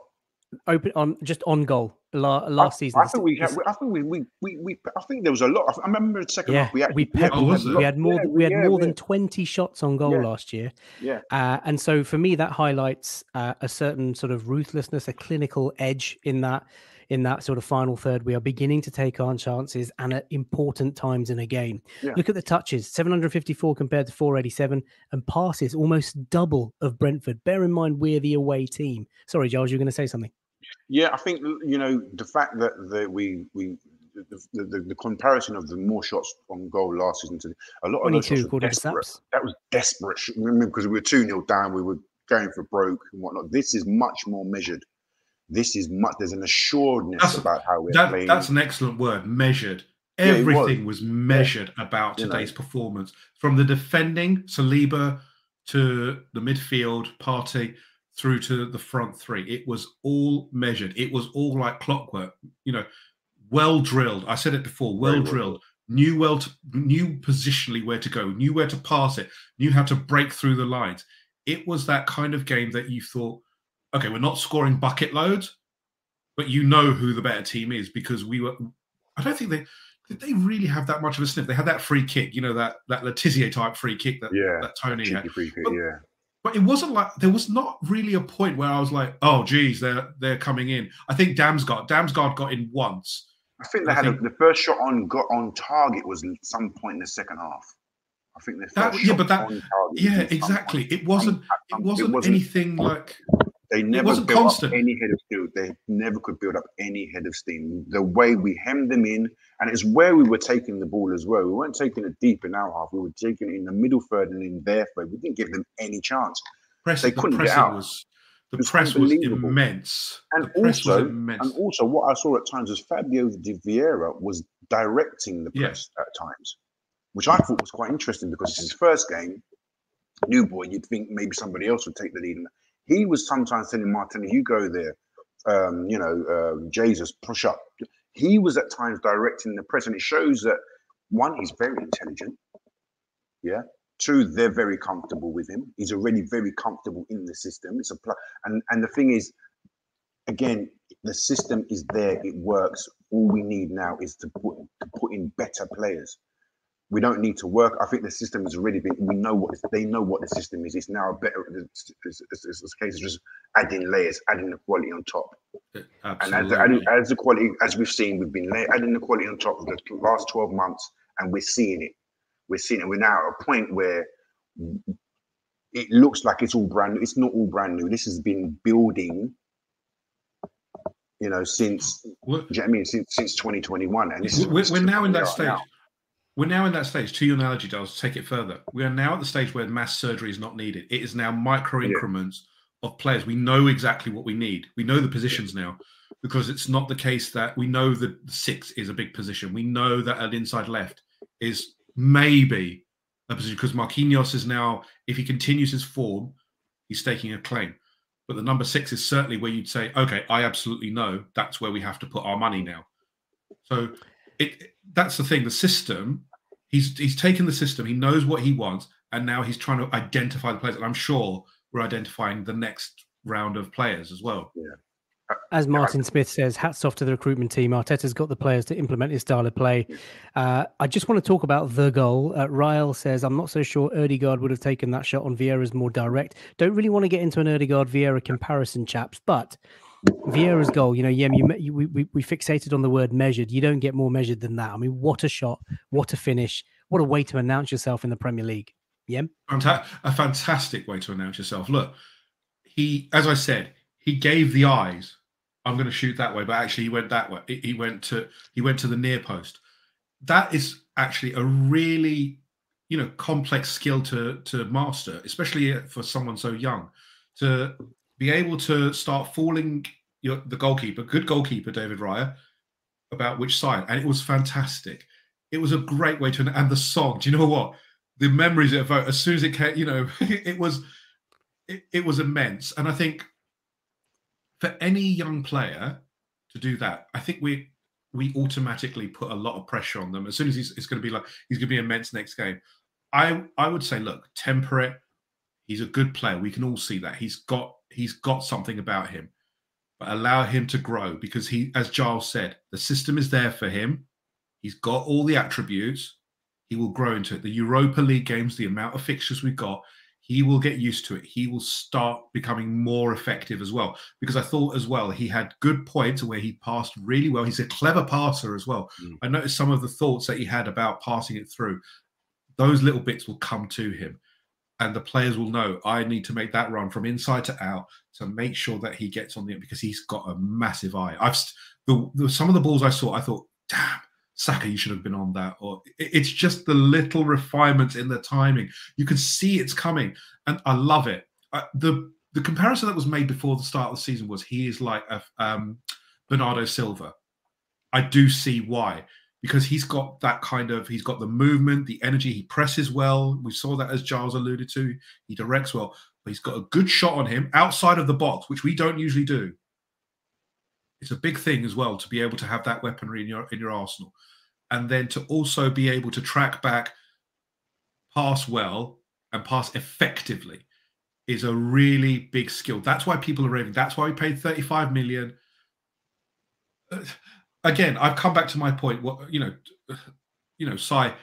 Open on just on goal last I, season. I think we had. I think we, we we we. I think there was a lot. I remember the second yeah, half. We actually we yeah, peppered. Oh, was we had more. Yeah, than, we had yeah, more yeah. than twenty shots on goal Yeah. last year. Yeah. Uh, and so for me, that highlights uh, a certain sort of ruthlessness, a clinical edge in that in that sort of final third. We are beginning to take our chances and at important times in a game. Yeah. Look at the touches: 754 compared to 487, and passes almost double of Brentford. Bear in mind we're the away team. Sorry, Giles, you're going to say something. Yeah, I think you know the fact that the, we we the, the, the, the comparison of the more shots on goal last season to a lot of those 22 shots were desperate. Saps. That was desperate. because we were two 0 down, we were going for broke and whatnot. This is much more measured. This is much. There's an assuredness That's- about how we're That, playing. that's an excellent word. Measured. Yeah, was. Everything was. measured about You know. today's performance, from the defending Saliba to the midfield Partey through to the front three. It was all measured. It was all like clockwork. You know, well drilled. I said it before. Well well drilled. Knew well to knew positionally where to go. Knew where to pass it. Knew how to break through the lines. It was that kind of game that you thought, okay, we're not scoring bucket loads, but you know who the better team is because we were. I don't think they did. They really have that much of a sniff. They had that free kick, you know, that that Le Tissier type free kick that Yeah, that Toney had. kick, But- yeah. But it wasn't like there was not really a point where I was like, oh, geez, they're they're coming in. I think Damsgaard Damsgaard got in once. I think they I had think- a, the first shot on got on target was some point in the second half. I think the first That- yeah, but that- on target was Yeah, exactly. point. It wasn't. It wasn't anything like. They never built constant. up any head of steam. They never could build up any head of steam. The way we hemmed them in, and it's where we were taking the ball as well. We weren't taking it deep in our half. We were taking it in the middle third and in their third. We didn't give them any chance. Press, They the couldn't get out. was the was press was immense. And the also- was immense. And also, what I saw at times was Fabio Di Vieira was directing the Yeah. press at times, which I thought was quite interesting because it's his first game. New boy, you'd think maybe somebody else would take the lead. He was sometimes telling Martin, "You go there, um, you know, uh, Jesus, push up." He was at times directing the press, and it shows that one, he's very intelligent. Yeah. Two, they're very comfortable with him. He's already very comfortable in the system. It's a and and the thing is, again, the system is there. It works. All we need now is to put to put in better players. We don't need to work. I think the system has already been. We know what they know what the system is. It's now a better. It's, it's, it's, it's case of just adding layers, adding the quality on top. And as, Absolutely. as, as the quality, as we've seen, we've been lay, adding the quality on top of the last 12 months, and we're seeing it. We're seeing it. We're now at a point where it looks like it's all brand new. It's not all brand new. This has been building, you know, since, do you know what I mean? Since, since 2021. And this is, we're, this we're now in that stage. now. We're now in that stage. To your analogy, Giles, take it further. We are now at the stage where mass surgery is not needed. It is now micro Yeah. increments of players. We know exactly what we need. We know the positions now because it's not the case that we know that the six is a big position. We know that an inside left is maybe a position because Marquinhos is now, if he continues his form, he's staking a claim. But the number six is certainly where you'd say, okay, I absolutely know that's where we have to put our money now. So it that's the thing. The system, he's he's taken the system, he knows what he wants, and now he's trying to identify the players. And I'm sure we're identifying the next round of players as well. As Martin Smith says, hats off to the recruitment team. Arteta's got the players to implement his style of play. Uh, I just want to talk about the goal. Uh, Ryle says, I'm not so sure Odegaard would have taken that shot on Vieira's more direct. Don't really want to get into an Odegaard Vieira comparison, chaps, but Vieira's goal, you know, Yem, you, you we, we, fixated on the word measured. You don't get more measured than that. I mean, what a shot, what a finish, what a way to announce yourself in the Premier League. Fanta- a fantastic way to announce yourself. Look, he, as I said, he gave the eyes. I'm going to shoot that way, but actually he went that way. He went to he went to the near post. That is actually a really, you know, complex skill to to master, especially for someone so young. To be able to start fooling your the goalkeeper, good goalkeeper David Raya, about which side, and it was fantastic. It was a great way to and the song. Do you know what? the memories it evoked uh, as soon as it came, you know, it was it, it was immense. And I think for any young player to do that, I think we we automatically put a lot of pressure on them. As soon as he's it's going to be like he's going to be immense next game. I I would say, look, temper it. He's a good player. We can all see that. He's got he's got something about him. But allow him to grow because he, as Giles said, the system is there for him. He's got all the attributes he will grow into it. The Europa League games, the amount of fixtures we've got, he will get used to it. He will start becoming more effective as well. Because I thought as well, he had good points where he passed really well. He's a clever passer as well. Mm. I noticed some of the thoughts that he had about passing it through. Those little bits will come to him. And the players will know I need to make that run from inside to out to make sure that he gets on the because he's got a massive eye. I've the, the some of the balls I saw, I thought, damn, Saka, you should have been on that. Or it- it's just the little refinements in the timing. You can see it's coming, and I love it. Uh, the the comparison that was made before the start of the season was he is like a um, Bernardo Silva. I do see why because he's got that kind of he's got the movement, the energy. He presses well. We saw that as Giles alluded to. He directs well, but he's got a good shot on him outside of the box, which we don't usually do. It's a big thing as well to be able to have that weaponry in your in your arsenal, and then to also be able to track back, pass well, and pass effectively is a really big skill. That's why people are raving. That's why we paid 35 million. Again, I've come back to my point. What you know, you know, Sai,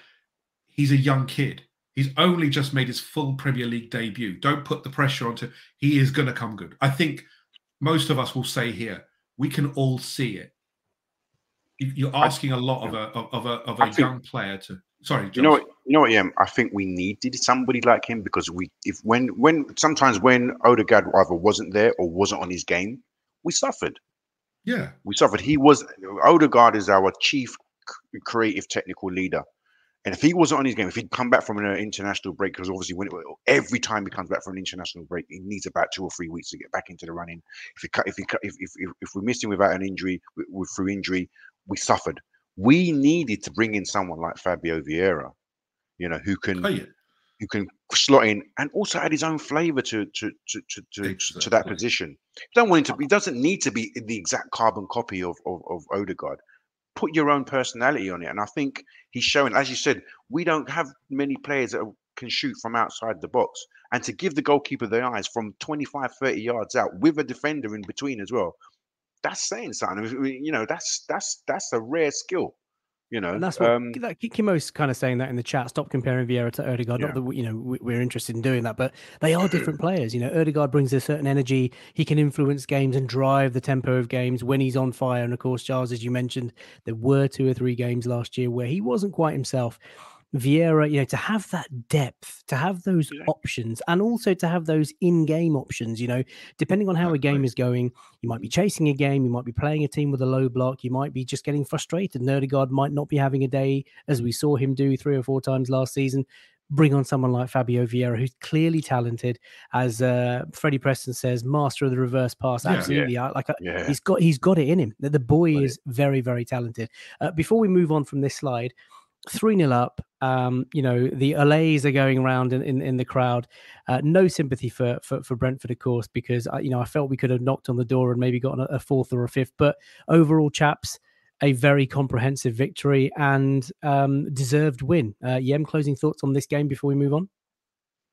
he's a young kid. He's only just made his full Premier League debut. Don't put the pressure onto. He is going to come good. I think most of us will say here we can all see it. You- You're asking a lot of a of a of a think- young player to. Sorry, You know what? You know what? Yeah, I think we needed somebody like him because we, if when when sometimes when Odegaard either wasn't there or wasn't on his game, we suffered. Yeah, We suffered. He was Odegaard is our chief creative technical leader, and if he wasn't on his game, if he'd come back from an international break, because obviously when every time he comes back from an international break, he needs about two or three weeks to get back into the running. If he cut, if he cut, if if if, we missed him without an injury, with through injury, we suffered. We needed to bring in someone like Fabio Vieira, you know, who can oh yeah, who can slot in and also add his own flavour to to to to, to, to that position. You don't want him to. He uh-huh. doesn't need to be the exact carbon copy of of, of Odegaard. Put your own personality on it, and I think he's showing. As you said, we don't have many players that can shoot from outside the box and to give the goalkeeper the eyes from 25, 30 yards out with a defender in between as well. That's saying something. You know, that's that's that's a rare skill. You know, and that's what um, that, Kimo's kind of saying that in the chat. Stop comparing Vieira to Odegaard. Yeah. Not that we- you know we- we're interested in doing that, but they are different players. You know, Odegaard brings a certain energy. He can influence games and drive the tempo of games when he's on fire. And of course, Charles, as you mentioned, there were two or three games last year where he wasn't quite himself. Vieira, you know, to have that depth, to have those Yeah. options, and also to have those in-game options. You know, depending on how a game is going, you might be chasing a game, you might be playing a team with a low block, you might be just getting frustrated. Nerdegaard might not be having a day as we saw him do three or four times last season. Bring on someone like Fabio Vieira, who's clearly talented, as uh, Freddie Preston says, master of the reverse pass. Yeah. Absolutely, I, like I- yeah. he's got he's got it in him. The, the boy Got it. is very very talented. Uh, before we move on from this slide, three 0 up. Um, you know the allays are going around in, in, in the crowd. Uh, no sympathy for, for for Brentford, of course, because I, you know I felt we could have knocked on the door and maybe gotten a, a fourth or a fifth. But overall, chaps, a very comprehensive victory and um, deserved win. Uh, Yem, closing thoughts on this game before we move on.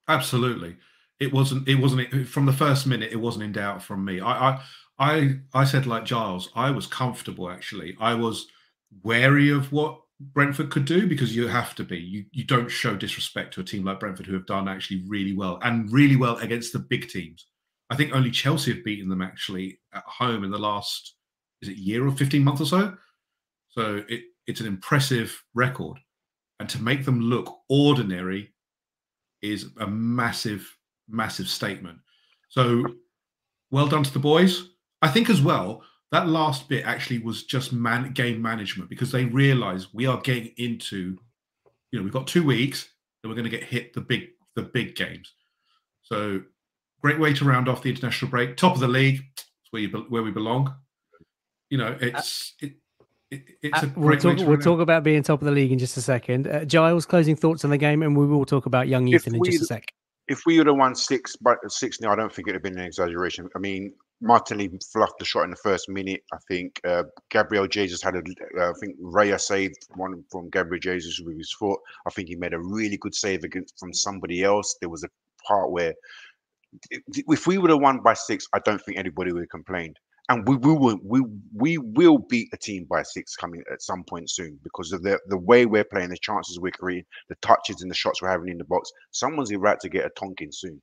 Absolutely. It wasn't. It wasn't from the first minute. It wasn't in doubt from me. I, I, I, I said like Giles. I was comfortable. Actually, I was wary of what Brentford could do because you have to be. You you don't show disrespect to a team like Brentford who have done actually really well and really well against the big teams. I think only Chelsea have beaten them actually at home in the last is it year or fifteen months or so. So it it's an impressive record, and to make them look ordinary is a massive, massive statement. So well done to the boys. I think as well that last bit actually was just man game management because they realize we are getting into, you know, we've got two weeks and we're going to get hit the big the big games. So great way to round off the international break. Top of the league, it's where you where we belong. You know, it's it, it, it's a Uh, we'll great talk, we'll talk about being top of the league in just a second. Uh, Giles, closing thoughts on the game, and we will talk about young If Ethan in just a we- sec. if we would have won six, but six now, I don't think it would have been an exaggeration. I mean, Martinelli fluffed the shot in the first minute. I think uh, Gabriel Jesus had a, uh, I think Raya saved one from Gabriel Jesus with his foot. I think he made a really good save against from somebody else. There was a part where if we would have won by six, I don't think anybody would have complained. And we, we will we we will beat a team by six coming at some point soon because of the the way we're playing, the chances we're creating, the touches and the shots we're having in the box. Someone's about to get a tonkin soon.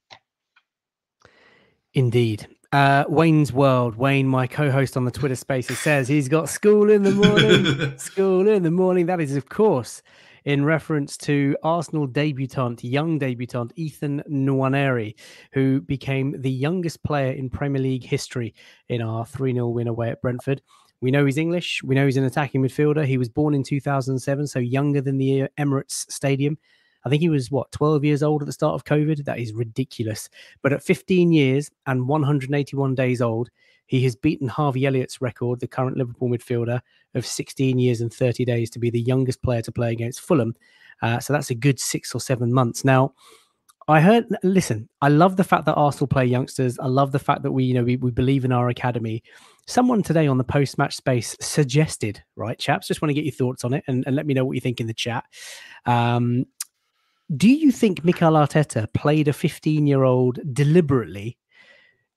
Indeed. Uh, Wayne's World, Wayne, my co-host on the Twitter Spaces, says he's got school in the morning. school in the morning. That is, of course, in reference to Arsenal debutant, young debutant Ethan Nwaneri, who became the youngest player in Premier League history in our 3 0 win away at Brentford. We know he's English. We know he's an attacking midfielder. He was born in 2007, so younger than the Emirates Stadium. I think he was what 12 years old at the start of COVID. That is ridiculous. But at 15 years and 181 days old, he has beaten Harvey Elliott's record, the current Liverpool midfielder, of 16 years and 30 days to be the youngest player to play against Fulham. Uh, so that's a good six or seven months. Now, I heard. Listen, I love the fact that Arsenal play youngsters. I love the fact that we, you know, we, we believe in our academy. Someone today on the post-match space suggested, right, chaps? Just want to get your thoughts on it and, and let me know what you think in the chat. Um, do you think Mikel Arteta played a 15 year old deliberately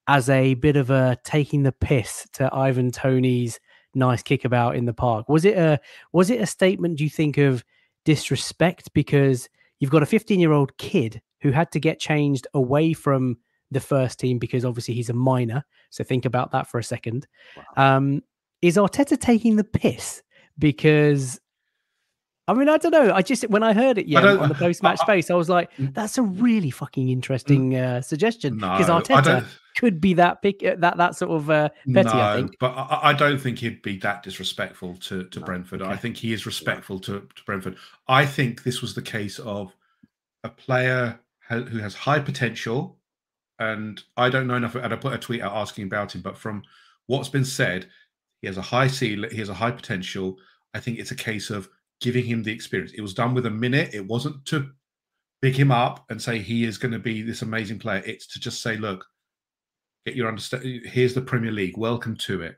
as a bit of a taking the piss to Ivan Toney's nice kickabout in the park? Was it a was it a statement? Do you think of disrespect because you've got a 15 year old kid who had to get changed away from the first team because obviously he's a minor. So think about that for a second. Um, is Arteta taking the piss because I mean, I don't know. I just when I heard it, yeah, on the post-match I- I- space, I was like, Mm. "That's a really fucking interesting uh, suggestion." Because I Arteta could be that big, uh, that that sort of uh, petty. I no, think. but I, I don't think he'd be that disrespectful to, to No, Brentford. I think he is respectful to, to Brentford. I think this was the case of a player who has high potential, and I don't know enough. And I put a tweet out asking about him, but from what's been said, he has a high ceiling, he has a high potential. I think it's a case of giving him the experience. It was done with a minute. It wasn't to pick him up and say he is going to be this amazing player. It's to just say, look, get your understand. Here's the Premier League. Welcome to it.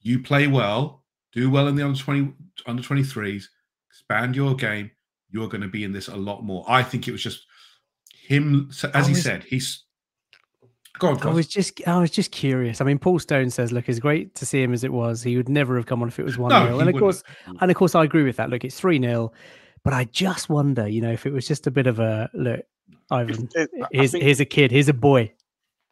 You play well, do well in the under twenty under twenty threes, expand your game, you're going to be in this a lot more. I think it was just him, as he said, he's. Go on, I was just I was just curious. I mean, Paul Stone says, "Look, it's great to see him as it was. He would never have come on if it was one No, 0 he And of wouldn't. course, and of course, I agree with that. Look, it's three 0 but I just wonder, you know, if it was just a bit of a look, Ivan. If- I Here's think- here's a kid. Here's a boy.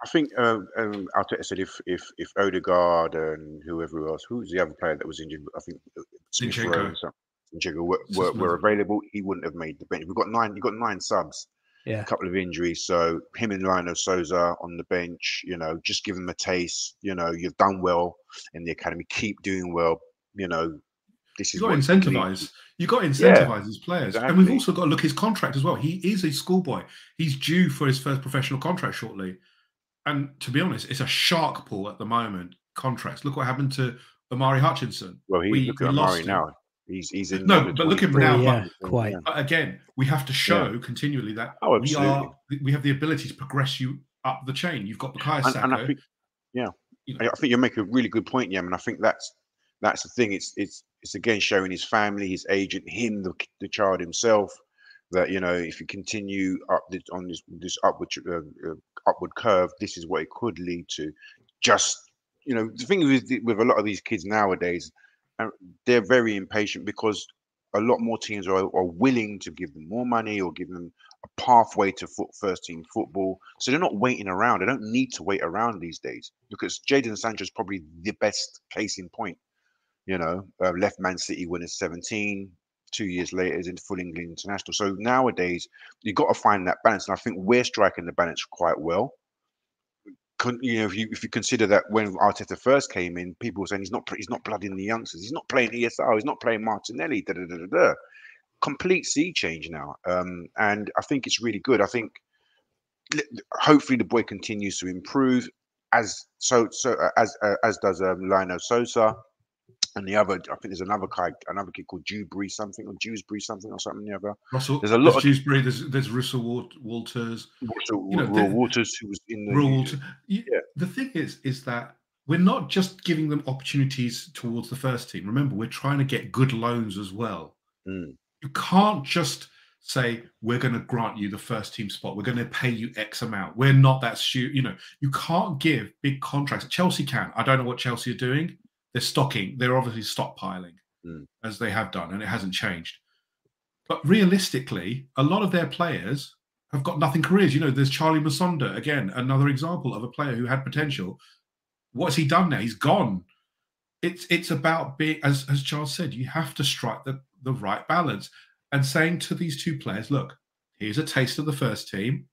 I think um, um, Arteta said if if if Odegaard and whoever else, who's the other player that was injured? I think uh, Smith Zinchenko. Rowe Zinchenko were, were, were available. He wouldn't have made the bench. We've got nine. You got nine subs. Yeah. A couple of injuries, so him and Lionel Sousa on the bench. You know, just give them a taste. You know, you've done well in the academy. Keep doing well. You know, this You is got what to incentivize. You got to incentivize his players, and we've also got to look at his contract as well. He is a schoolboy. He's due for his first professional contract shortly, and to be honest, it's a shark pool at the moment. Contracts. Look what happened to Omari Hutchinson. Well, he We- look we at lost Amari him. now. He's he's in. No, but look at him now, yeah, but- quite. But again, we have to show continually that Oh, we are we have the ability to progress you up the chain. You've got Bukayo and, Saka. and I think, yeah, you know. I think you make a really good point, Yem, and I think that's that's the thing. It's it's it's again showing his family, his agent, him, the, the child himself, that you know if you continue up this, on this this upward uh, uh, upward curve, this is what it could lead to. Just you know, the thing with with a lot of these kids nowadays, uh, they're very impatient because a lot more teams are, are willing to give them more money or give them a pathway to foot first team football. So they're not waiting around. They don't need to wait around these days because Jadon Sancho is probably the best case in point. You know, uh, left Man City when he's 17, two years later is in full England international. So nowadays you've got to find that balance, and I think we're striking the balance quite well. You know, if you if you consider that when Arteta first came in, people were saying he's not he's not blooding the youngsters, he's not playing ESR, he's not playing Martinelli, da da da da da. Complete sea change now, um, and I think it's really good. I think hopefully the boy continues to improve as so so as uh, as does um, Lionel Sosa and the other. I think there's another guy, another kid called Dewberry something or Dewsbury something or something. The other Russell, there's a lot there's of- Dewsbury, there's there's Russell Wal- Walters, Walter, You know, Will the- Waters who was in the Russell Yeah. The thing is, is that we're not just giving them opportunities towards the first team. Remember, we're trying to get good loans as well. Mm. You can't just say we're going to grant you the first team spot. We're going to pay you X amount. We're not that stu You know, you can't give big contracts. Chelsea can. I don't know what Chelsea are doing. They're stocking. They're obviously stockpiling, Mm. as they have done, and it hasn't changed. But realistically, a lot of their players have got nothing careers. You know, there's Charlie Musonda again, another example of a player who had potential. What's he done now? He's gone. It's it's about being, as as Charles said, you have to strike the the right balance and saying to these two players, look, here's a taste of the first team,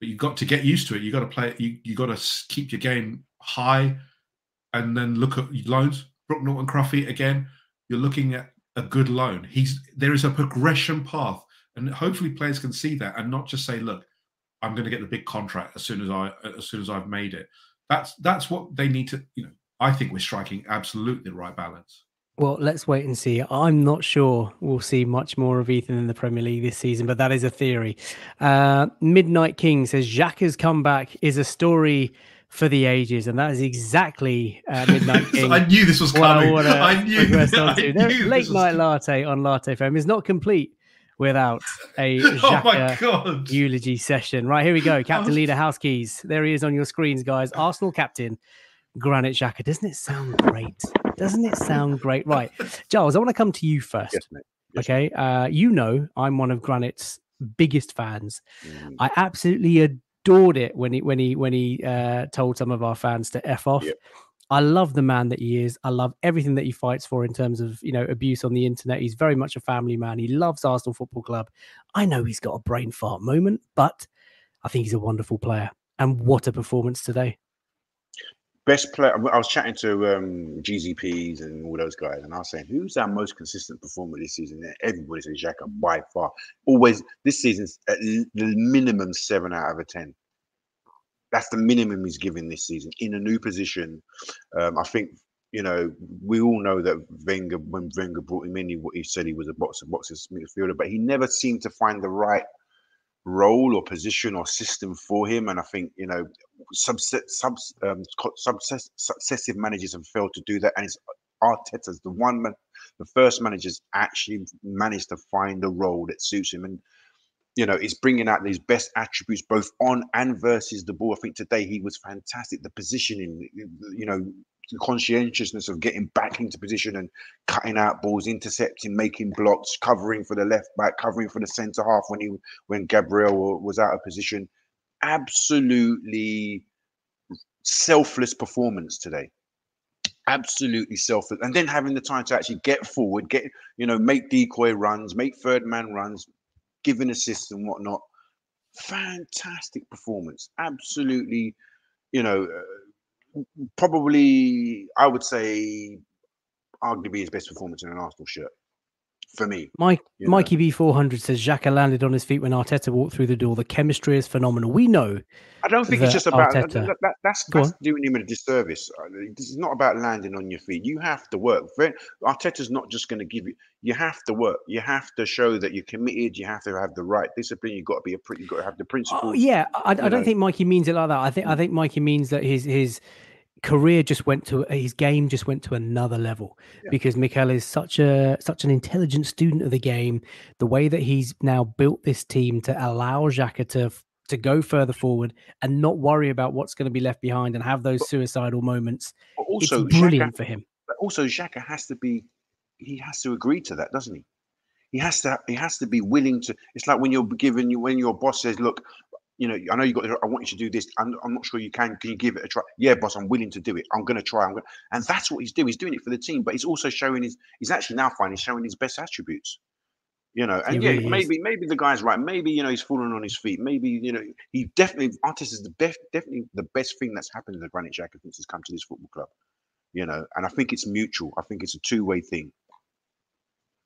but you've got to get used to it. You've got to play. You you got to keep your game high, and then look at loans. Brooke Norton-Cuffy again. You're looking at a good loan. He's there is a progression path, and hopefully players can see that and not just say, look, I'm going to get the big contract as soon as I as soon as I've made it. That's that's what they need to. You know, I think we're striking absolutely the right balance. Well, let's wait and see. I'm not sure we'll see much more of Ethan in the Premier League this season, but that is a theory. Uh, Midnight King says Xhaka's comeback is a story for the ages, and that is exactly uh, Midnight King. I knew this was what I coming. want to I knew. progress I onto. knew There- Late was night coming. latte on Latte FM is not complete without a Oh my god! eulogy session. Right, here we go. Captain was- Leader House Keys. There he is on your screens, guys. Arsenal captain, Granit Xhaka. Doesn't it sound great? Doesn't it sound great? Right, Giles, I want to come to you first. Yes, mate. Yes, Okay, uh, you know I'm one of Granit's biggest fans. Mm. I absolutely adored it when he when he when he uh, told some of our fans to f off. Yep. I love the man that he is. I love everything that he fights for in terms of you know abuse on the internet. He's very much a family man. He loves Arsenal Football Club. I know he's got a brain fart moment, but I think he's a wonderful player. And what a performance today! Best player. I was chatting to um, GZPs and all those guys, and I was saying, "Who's our most consistent performer this season?" And everybody says Xhaka by far. Always this season's at the minimum seven out of a ten. That's the minimum he's given this season in a new position. Um, I think you know we all know that Wenger, when Wenger brought him in, he, he said he was a box of boxes midfielder, but he never seemed to find the right role or position or system for him. And I think you know subset, subs, um, successive managers have failed to do that, and it's Arteta's the one man, the first manager's actually managed to find a role that suits him, and you know, is bringing out these best attributes both on and versus the ball. I think today he was fantastic. The positioning, you know, conscientiousness of getting back into position and cutting out balls, intercepting, making blocks, covering for the left back, covering for the centre half when he when Gabriel was out of position. Absolutely selfless performance today. Absolutely selfless. And then having the time to actually get forward get you know make decoy runs make third man runs giving assists and whatnot. Fantastic performance. Absolutely you know uh, probably i would say arguably his best performance in an arsenal shirt for me. Mike, Mikey B four hundred says Xhaka landed on his feet when Arteta walked through the door. The chemistry is phenomenal. We know. I don't think it's just about that, that, that's, that's doing him a disservice. This is not about landing on your feet. You have to work. Arteta's not just going to give you. You have to work. You have to show that you're committed. You have to have the right discipline. You've got to be a. You've got to have the principle. Oh, yeah, I, I don't know. think Mikey means it like that. I think I mm. think Mikey means that his his career just went to his game just went to another level yeah. because Mikel is such a such an intelligent student of the game. The way that he's now built this team to allow Xhaka to to go further forward and not worry about what's going to be left behind and have those suicidal moments. But also, it's brilliant Xhaka, for him. But also, Xhaka has to be he has to agree to that, doesn't he? He has to he has to be willing to. It's like when you're given you when your boss says, "Look, you know, I know you got. I want you to do this. I'm, I'm not sure you can. Can you give it a try? Yeah, boss, I'm willing to do it. I'm going to try. I'm going, and that's what he's doing. He's doing it for the team, but he's also showing his. He's actually now finding showing his best attributes. You know, and yeah, maybe is. maybe the guy's right. Maybe you know he's fallen on his feet. Maybe you know he definitely artist is the best, definitely the best thing that's happened to the Granit Xhaka since he's come to this football club. You know, and I think it's mutual. I think it's a two way thing.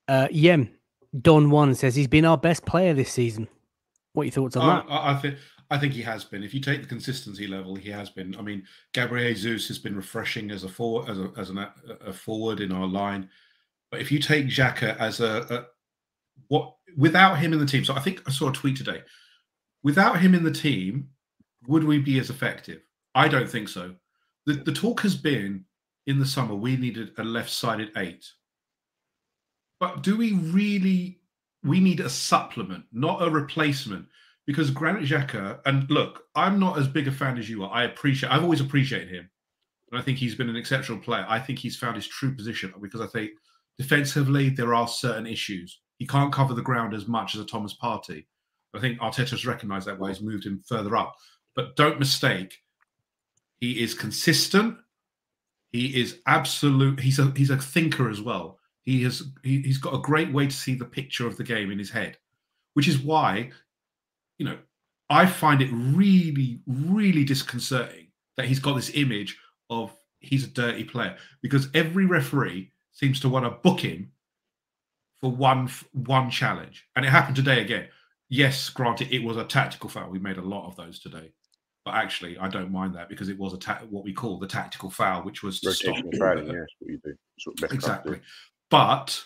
Uh, Yem Don One says he's been our best player this season. What are your thoughts on that? I, I think I think he has been. If you take the consistency level, he has been. I mean, Gabriel Jesus has been refreshing as a forward, as a, as an, a forward in our line. But if you take Xhaka as a, a what without him in the team, so I think I saw a tweet today. Without him in the team, would we be as effective? I don't think so. The, the talk has been in the summer we needed a left-sided eight. But do we really? We need a supplement, not a replacement because Granit Xhaka, and look, I'm not as big a fan as you are. I appreciate, I've always appreciated him. And I think he's been an exceptional player. I think he's found his true position because I think defensively there are certain issues. He can't cover the ground as much as a Thomas Partey. I think Arteta's recognised that why he's moved him further up. But don't mistake, he is consistent. He is absolute. He's a he's a thinker as well. He has he, he's got a great way to see the picture of the game in his head, which is why you know, I find it really, really disconcerting that he's got this image of he's a dirty player because every referee seems to want to book him for one one challenge, and it happened today again. Yes, granted, it was a tactical foul. We made a lot of those today, but actually, I don't mind that because it was a ta- what we call the tactical foul, which was to stop. Fouling, yes, what you do. What exactly, but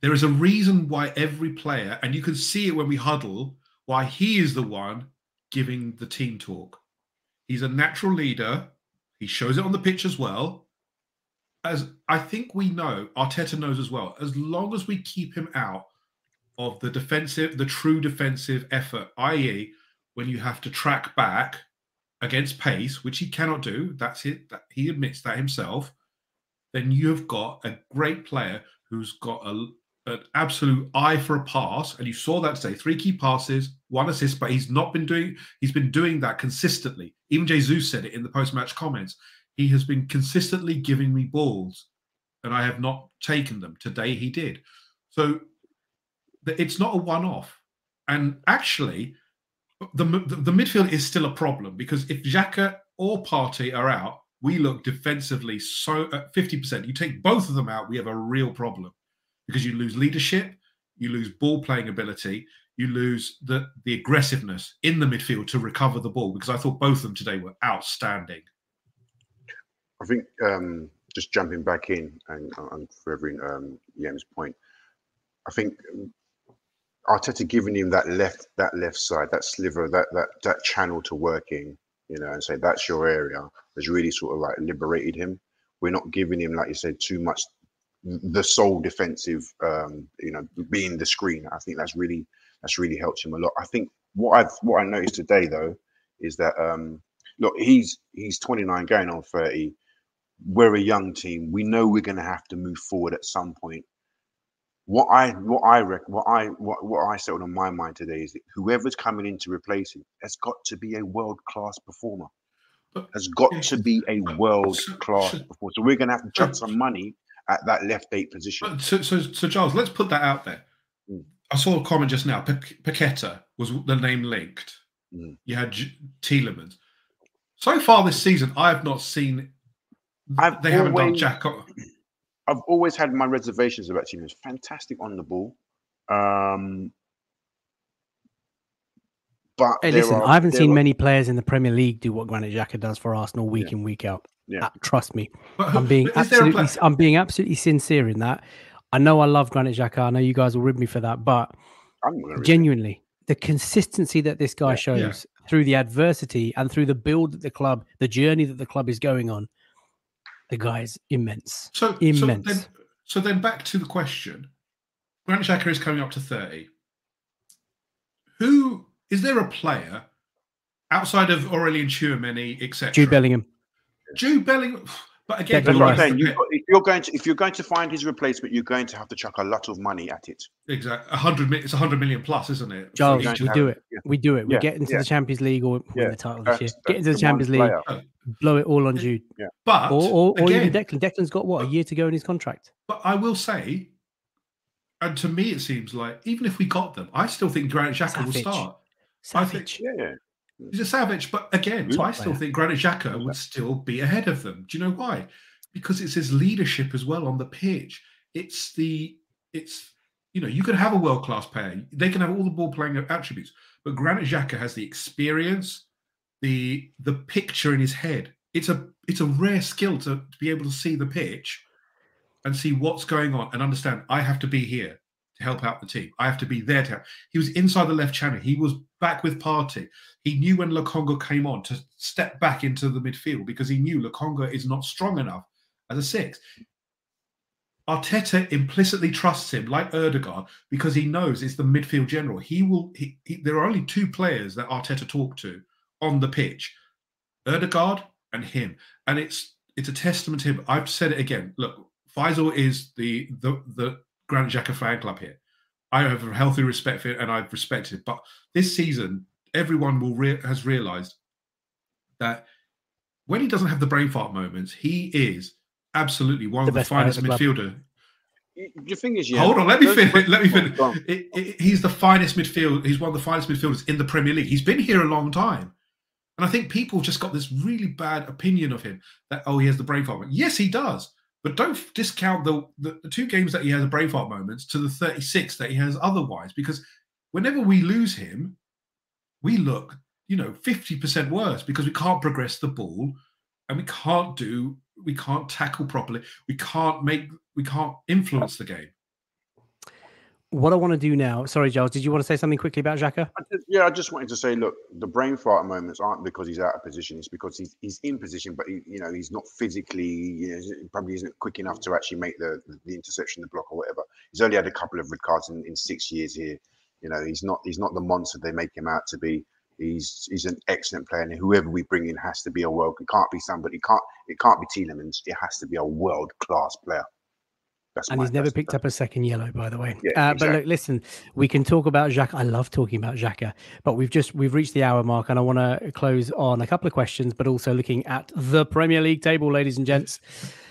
there is a reason why every player, and you can see it when we huddle why he is the one giving the team talk. He's a natural leader. He shows it on the pitch as well. As I think we know, Arteta knows as well, as long as we keep him out of the defensive, the true defensive effort, i.e., when you have to track back against pace, which he cannot do, that's it, that he admits that himself, then you have got a great player who's got a, an absolute eye for a pass, and you saw that today. Three key passes, one assist, but he's not been doing. He's been doing that consistently. Even Jesus said it in the post-match comments. He has been consistently giving me balls, and I have not taken them. Today he did. So it's not a one-off. And actually, the, the, the midfield is still a problem because if Xhaka or Partey are out, we look defensively so at 50%. You take both of them out, we have a real problem because you lose leadership, you lose ball playing ability, you lose the the aggressiveness in the midfield to recover the ball. Because I thought both of them today were outstanding. I think um, just jumping back in and, and furthering um, Yem's point, I think Arteta giving him that left that left side, that sliver, that that that channel to work in, you know, and say that's your area has really sort of like liberated him. We're not giving him, like you said, too much the sole defensive, um, you know, being the screen. I think that's really that's really helped him a lot. I think what I've what I noticed today though is that um, look, he's he's 29 going on 30. We're a young team. We know we're going to have to move forward at some point. What I what I rec- what I what, what I settled on my mind today is that whoever's coming in to replace him has got to be a world class performer. Has got to be a world class performer. So we're going to have to chuck some money at that left eight position. So, so, so Charles, let's put that out there. Mm. I saw a comment just now. Pa- Paqueta was the name linked. Mm. You had J- Tielemans. So far this season, I have not seen. I've they haven't done Jack. I've always had my reservations about him. He's fantastic on the ball. Um, but Hey, listen, are- I haven't seen are- many players in the Premier League do what Granit Xhaka does for Arsenal week in week out. Yeah. Uh, trust me, I'm being but is there a absolutely, I'm being absolutely sincere in that. I know I love Granit Xhaka. I know you guys will rib me for that, but I'm gonna read it. genuinely, the consistency that this guy Yeah. shows through the adversity and through the build that the club, the journey that the club is going on, the guy is immense. So, so Immense. then, so then back to the question. Granit Xhaka is coming up to 30. Who is there a player outside of Aurelien Tchouameni, etc.? Jude Bellingham. Jude Bellingham. But again, Declan That's you what I'm Rice. saying. have You've to got, if you're going to if you're going to find his replacement, you're going to have to chuck a lot of money at it. exactly a hundred. It's a hundred million plus, isn't it? Charles, each to we do it. Yeah. We do it. We Yeah, get into yeah. the Champions League or win Yeah, the title this year. Get into the that's one Champions League, player. blow it all on uh, Yeah. Jude. But Or, or, or again, even Declan. Declan's got what a year to go in his contract. But I will say, and to me, it seems like even if we got them, I still think Granit Xhaka will Savage. start. I think- Yeah. He's a savage, but again, Good I still think Granit Xhaka would still be ahead of them. Do you know why? Because it's his leadership as well on the pitch. It's the it's you know you can have a world class player. They can have all the ball playing attributes, but Granit Xhaka has the experience, the the picture in his head. It's a it's a rare skill to, to be able to see the pitch and see what's going on and understand. I have to be here to help out the team. I have to be there to help. He was inside the left channel. He was back with Partey. He knew when Lokonga came on to step back into the midfield because he knew Lokonga is not strong enough as a six. Arteta implicitly trusts him, like Odegaard, because he knows it's the midfield general. He will. He, he, there are only two players that Arteta talked to on the pitch: Odegaard and him. And it's it's a testament to him. I've said it again. Look, Faisal is the the the Granit Xhaka fan club here. I have a healthy respect for it, and I've respected it. But this season, everyone will re- has realised that when he doesn't have the brain fart moments, he is absolutely one The of the best player at finest the club. midfielder. Y- The thing is, yeah. Hold on, let me those- finish. Let me finish. It- it- he's the finest midfield. He's one of the finest midfielders in the Premier League. He's been here a long time, and I think people just got this really bad opinion of him that oh, he has the brain fart. Yes, he does, but don't discount the, the the two games that he has a brain fart moments to the thirty six that he has otherwise. Because whenever we lose him, we look you know fifty percent worse because we can't progress the ball and we can't do we can't tackle properly. We can't make we can't influence the game. What I want to do now. Sorry, Giles. Did you want to say something quickly about Xhaka? Yeah, I just wanted to say, look, the brain fart moments aren't because he's out of position. It's because he's he's in position, but he, you know he's not physically, you know, he probably isn't quick enough to actually make the the interception, the block, or whatever. He's only had a couple of red cards in, in six years here. You know, he's not he's not the monster they make him out to be. He's he's an excellent player, and whoever we bring in has to be a world. It can't be somebody. It can't it can't be Tielemans. It has to be a world class player. That's And he's never picked up a second yellow, by the way. Yeah, uh, But look, listen, we can talk about Xhaka. I love talking about Xhaka, but we've just we've reached the hour mark, and I want to close on a couple of questions, but also looking at the Premier League table, ladies and gents.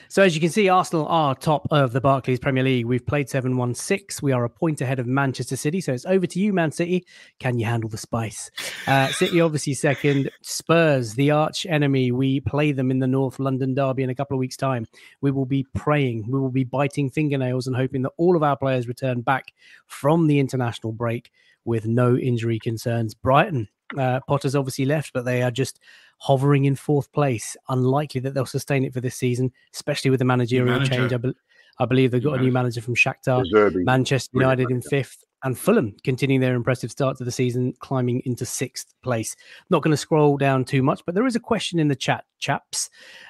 So as you can see, Arsenal are top of the Barclays Premier League. We've played 7-1-6. We are a point ahead of Manchester City. So it's over to you, Man City. Can you handle the spice? Uh, City obviously second. Spurs, the arch enemy. We play them in the North London derby in a couple of weeks' time. We will be praying. We will be biting fingernails and hoping that all of our players return back from the international break with no injury concerns. Brighton, uh, Potter's obviously left, but they are just hovering in fourth place. Unlikely that they'll sustain it for this season, especially with the managerial manager. change. I, bel I believe they've New got a new manager from Shakhtar. Zerbi. Manchester United in fifth. And Fulham continuing their impressive start to the season, climbing into sixth place. Not going to scroll down too much, but there is a question in the chat, chaps.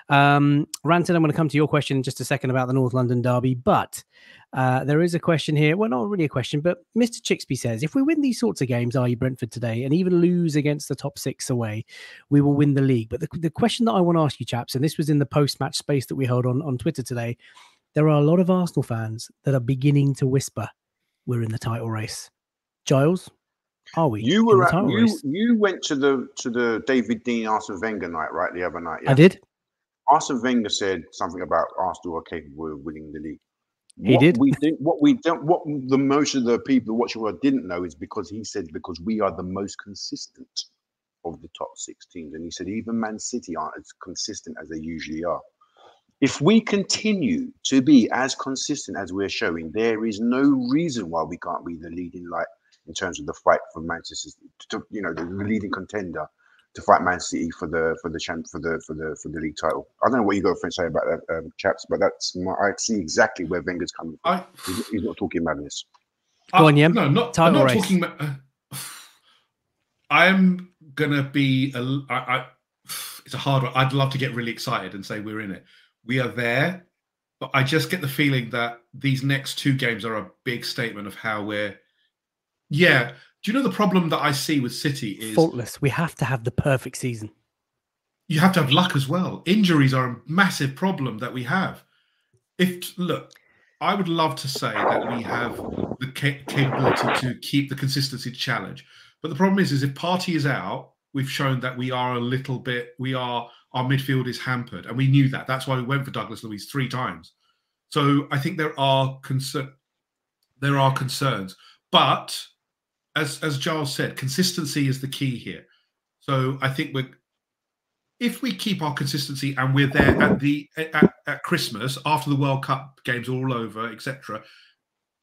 Um, Ranton, I'm going to come to your question in just a second about the North London derby, but uh, there is a question here. Well, not really a question, but Mr. Chixby says if we win these sorts of games, i.e., Brentford today, and even lose against the top six away, we will win the league. But the, the question that I want to ask you, chaps, and this was in the post match space that we held on, on Twitter today, there are a lot of Arsenal fans that are beginning to whisper we're in the title race. Giles, are we? You were at, you, you went to the to the David Dein Arsene Wenger night, right? The other night, yeah? I did. Arsene Wenger said something about Arsenal are capable of winning the league. He what did. We did what we don't. What the most of the people watching what didn't know is because he said because we are the most consistent of the top six teams, and he said even Man City aren't as consistent as they usually are. If we continue to be as consistent as we're showing, there is no reason why we can't be the leading light in terms of the fight for Manchester, to, you know, the leading contender to fight Man City for the for the champ for the for the for the league title. I don't know what you got to say about that, um, chaps, but that's my, I see exactly where Wenger's coming from. I, he's, he's, not talking madness. Go on, yeah. No, not. Title I'm not race. talking. Uh, I'm gonna be. A, I, I, it's a hard one. I'd love to get really excited and say we're in it we are there. But I just get the feeling that these next two games are a big statement of how we're. Yeah. Do you know the problem that I see with City is faultless? We have to have the perfect season. You have to have luck as well. Injuries are a massive problem that we have. If look, I would love to say that we have the capability to keep the consistency challenge, but the problem is, is if Partey is out, we've shown that we are a little bit. We are our midfield is hampered, and we knew that. That's why we went for Douglas Luiz three times. So I think there are concern, there are concerns, but as as Giles said, consistency is the key here. So I think we're if we keep our consistency and we're there at the at, at Christmas after the World Cup games all over, etc.,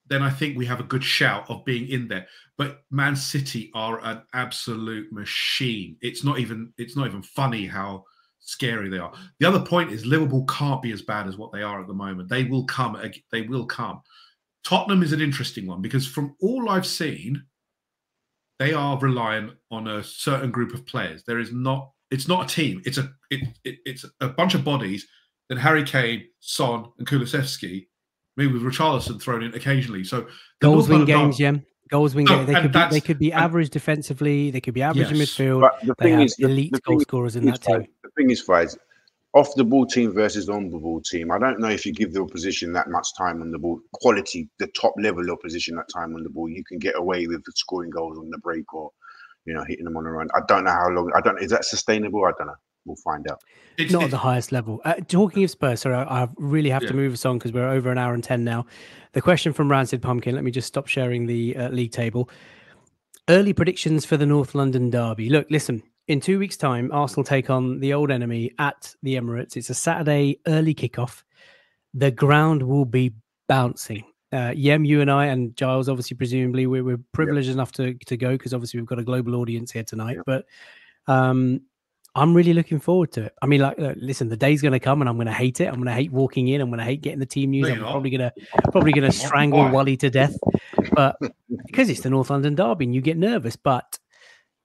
then I think we have a good shout of being in there. But Man City are an absolute machine. It's not even it's not even funny how scary they are. The other point is Liverpool can't be as bad as what they are at the moment. They will come. They will come. Tottenham is an interesting one because from all I've seen, they are reliant on a certain group of players. There is not. It's not a team. It's a. It, it, it's a bunch of bodies. Then Harry Kane, Son, and Kulusevski, maybe with Richarlison thrown in occasionally. So goals win games, yeah. Goals win games. They could be. They could be average defensively. They could be average yes. in midfield. But the thing is, elite the, the goal scorers in that team thing is, Faiz, off the ball team versus on the ball team. I don't know if you give the opposition that much time on the ball, quality, the top level opposition that time on the ball, you can get away with scoring goals on the break or, you know, hitting them on the run. I don't know how long. I don't. Is that sustainable? I don't know. We'll find out. It's not at the highest level. Uh, talking of Spurs, sorry, I, I really have yeah. to move us on because we're over an hour and ten now. The question from Rancid Pumpkin. Let me just stop sharing the uh, league table. Early predictions for the North London derby. Look, listen in two weeks' time, Arsenal take on the old enemy at the Emirates. It's a Saturday early kickoff. The ground will be bouncing. Uh, Yem, you and I, and Giles, obviously, presumably, we're, we're privileged yep. enough to, to go because obviously we've got a global audience here tonight. Yep. But um, I'm really looking forward to it. I mean, like, look, listen, the day's going to come, and I'm going to hate it. I'm going to hate walking in. I'm going to hate getting the team news. I'm probably going to probably going to strangle Wally to death. But because it's the North London derby, and you get nervous. But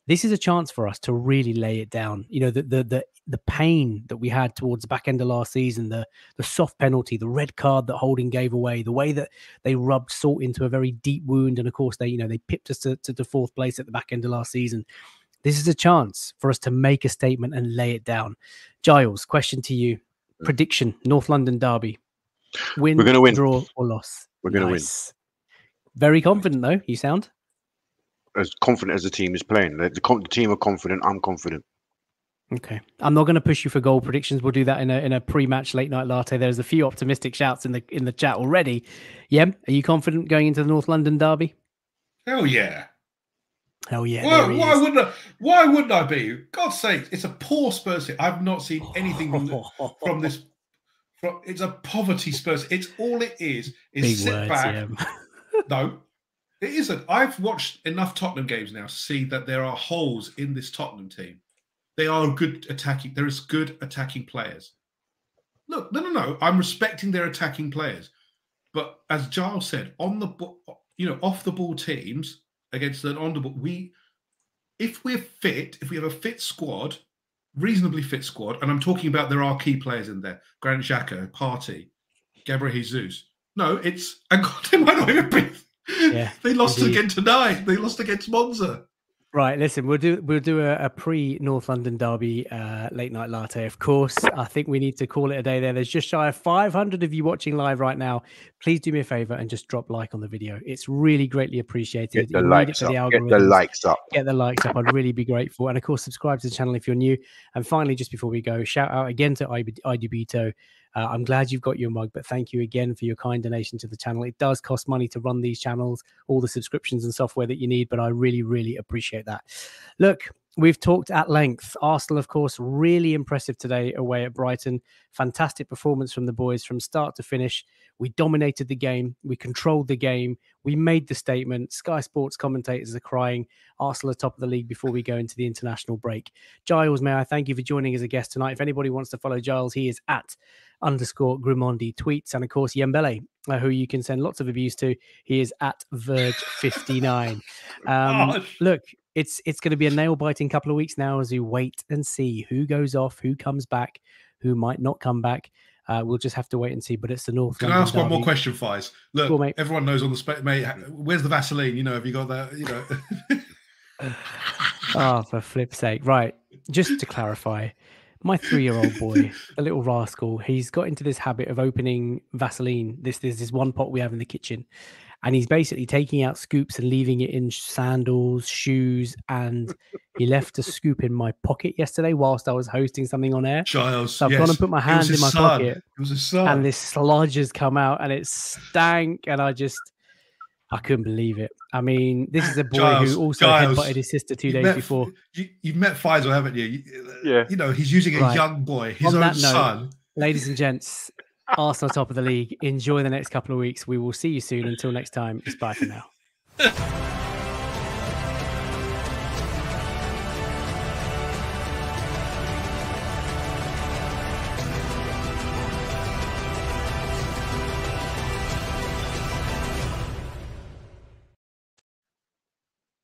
this is a chance for us to really lay it down. You know, the the the, the pain that we had towards the back end of last season, the the soft penalty, the red card that Holding gave away, the way that they rubbed salt into a very deep wound, and of course they, you know, they pipped us to, to fourth place at the back end of last season. This is a chance for us to make a statement and lay it down. Giles, question to you: mm. prediction North London derby, win, we're going to win, draw or loss. We're going to nice. win. Very confident though. You sound as confident as the team is playing. The, the, the team are confident. I'm confident. Okay, I'm not going to push you for goal predictions. We'll do that in a in a pre-match late night latte. There's a few optimistic shouts in the in the chat already. Yem, are you confident going into the North London derby? Hell yeah! Hell yeah! Why, why wouldn't I? Why wouldn't I be? God's sake, it's a poor Spurs. I've not seen anything from, from this. From, it's a poverty Spurs. It's all it is. Is Big sit words, back. Yeah. no, it isn't. I've watched enough Tottenham games now to see that there are holes in this Tottenham team. They are good attacking. There is good attacking players. Look, no, no, no. I'm respecting their attacking players, but as Giles said, on the you know, off the ball teams against an on the ball. We, if we're fit, if we have a fit squad, reasonably fit squad, and I'm talking about there are key players in there: Granit Xhaka, Partey, Gabriel Jesus. No, it's and God, they might not even be. Yeah, they lost indeed. again tonight. They lost against Monza. Right, listen, we'll do we'll do a, a pre North London derby uh, late night latte. Of course, I think we need to call it a day there. There's just shy of 500 of you watching live right now. Please do me a favor and just drop like on the video. It's really greatly appreciated. Get the You likes up. the Get the likes up. get the likes up. I'd really be grateful. And of course, subscribe to the channel if you're new. And finally, just before we go, shout out again to IDBito. Uh, I'm glad you've got your mug, but thank you again for your kind donation to the channel. It does cost money to run these channels, all the subscriptions and software that you need, but I really, really appreciate that. Look, we've talked at length. Arsenal, of course, really impressive today away at Brighton. Fantastic performance from the boys from start to finish. We dominated the game. We controlled the game. We made the statement. Sky Sports commentators are crying. Arsenal are top of the league before we go into the international break. Giles, may I thank you for joining as a guest tonight. If anybody wants to follow Giles, he is at underscore Grimandi tweets. And of course, Yembele, uh, who you can send lots of abuse to, he is at Verge59. Um, look, it's it's going to be a nail biting couple of weeks now as we wait and see who goes off, who comes back, who might not come back. Uh, we'll just have to wait and see. But it's the North. Can I ask one more question, Fies? Look, mate. everyone knows on the spec, mate. Where's the Vaseline? You know, have you got that? You know, Oh, for flip's sake. Right. Just to clarify, my three year old boy, a little rascal, he's got into this habit of opening Vaseline. This this one pot we have in the kitchen. And he's basically taking out scoops and leaving it in sandals, shoes, and he left a scoop in my pocket yesterday whilst I was hosting something on air. Giles. So I've yes. gone and put my It was hand in his my son. pocket, It was his son. and this sludge has come out, and it stank, and I just. I couldn't believe it. I mean, this is a boy Giles, who also Giles, headbutted his sister two days met- before. You, you've met Faisal, haven't you? you? Yeah. You know, he's using a Right. young boy, his On own that note, son. Ladies and gents, Arsenal top of the league. Enjoy the next couple of weeks. We will see you soon. Until next time, it's bye for now.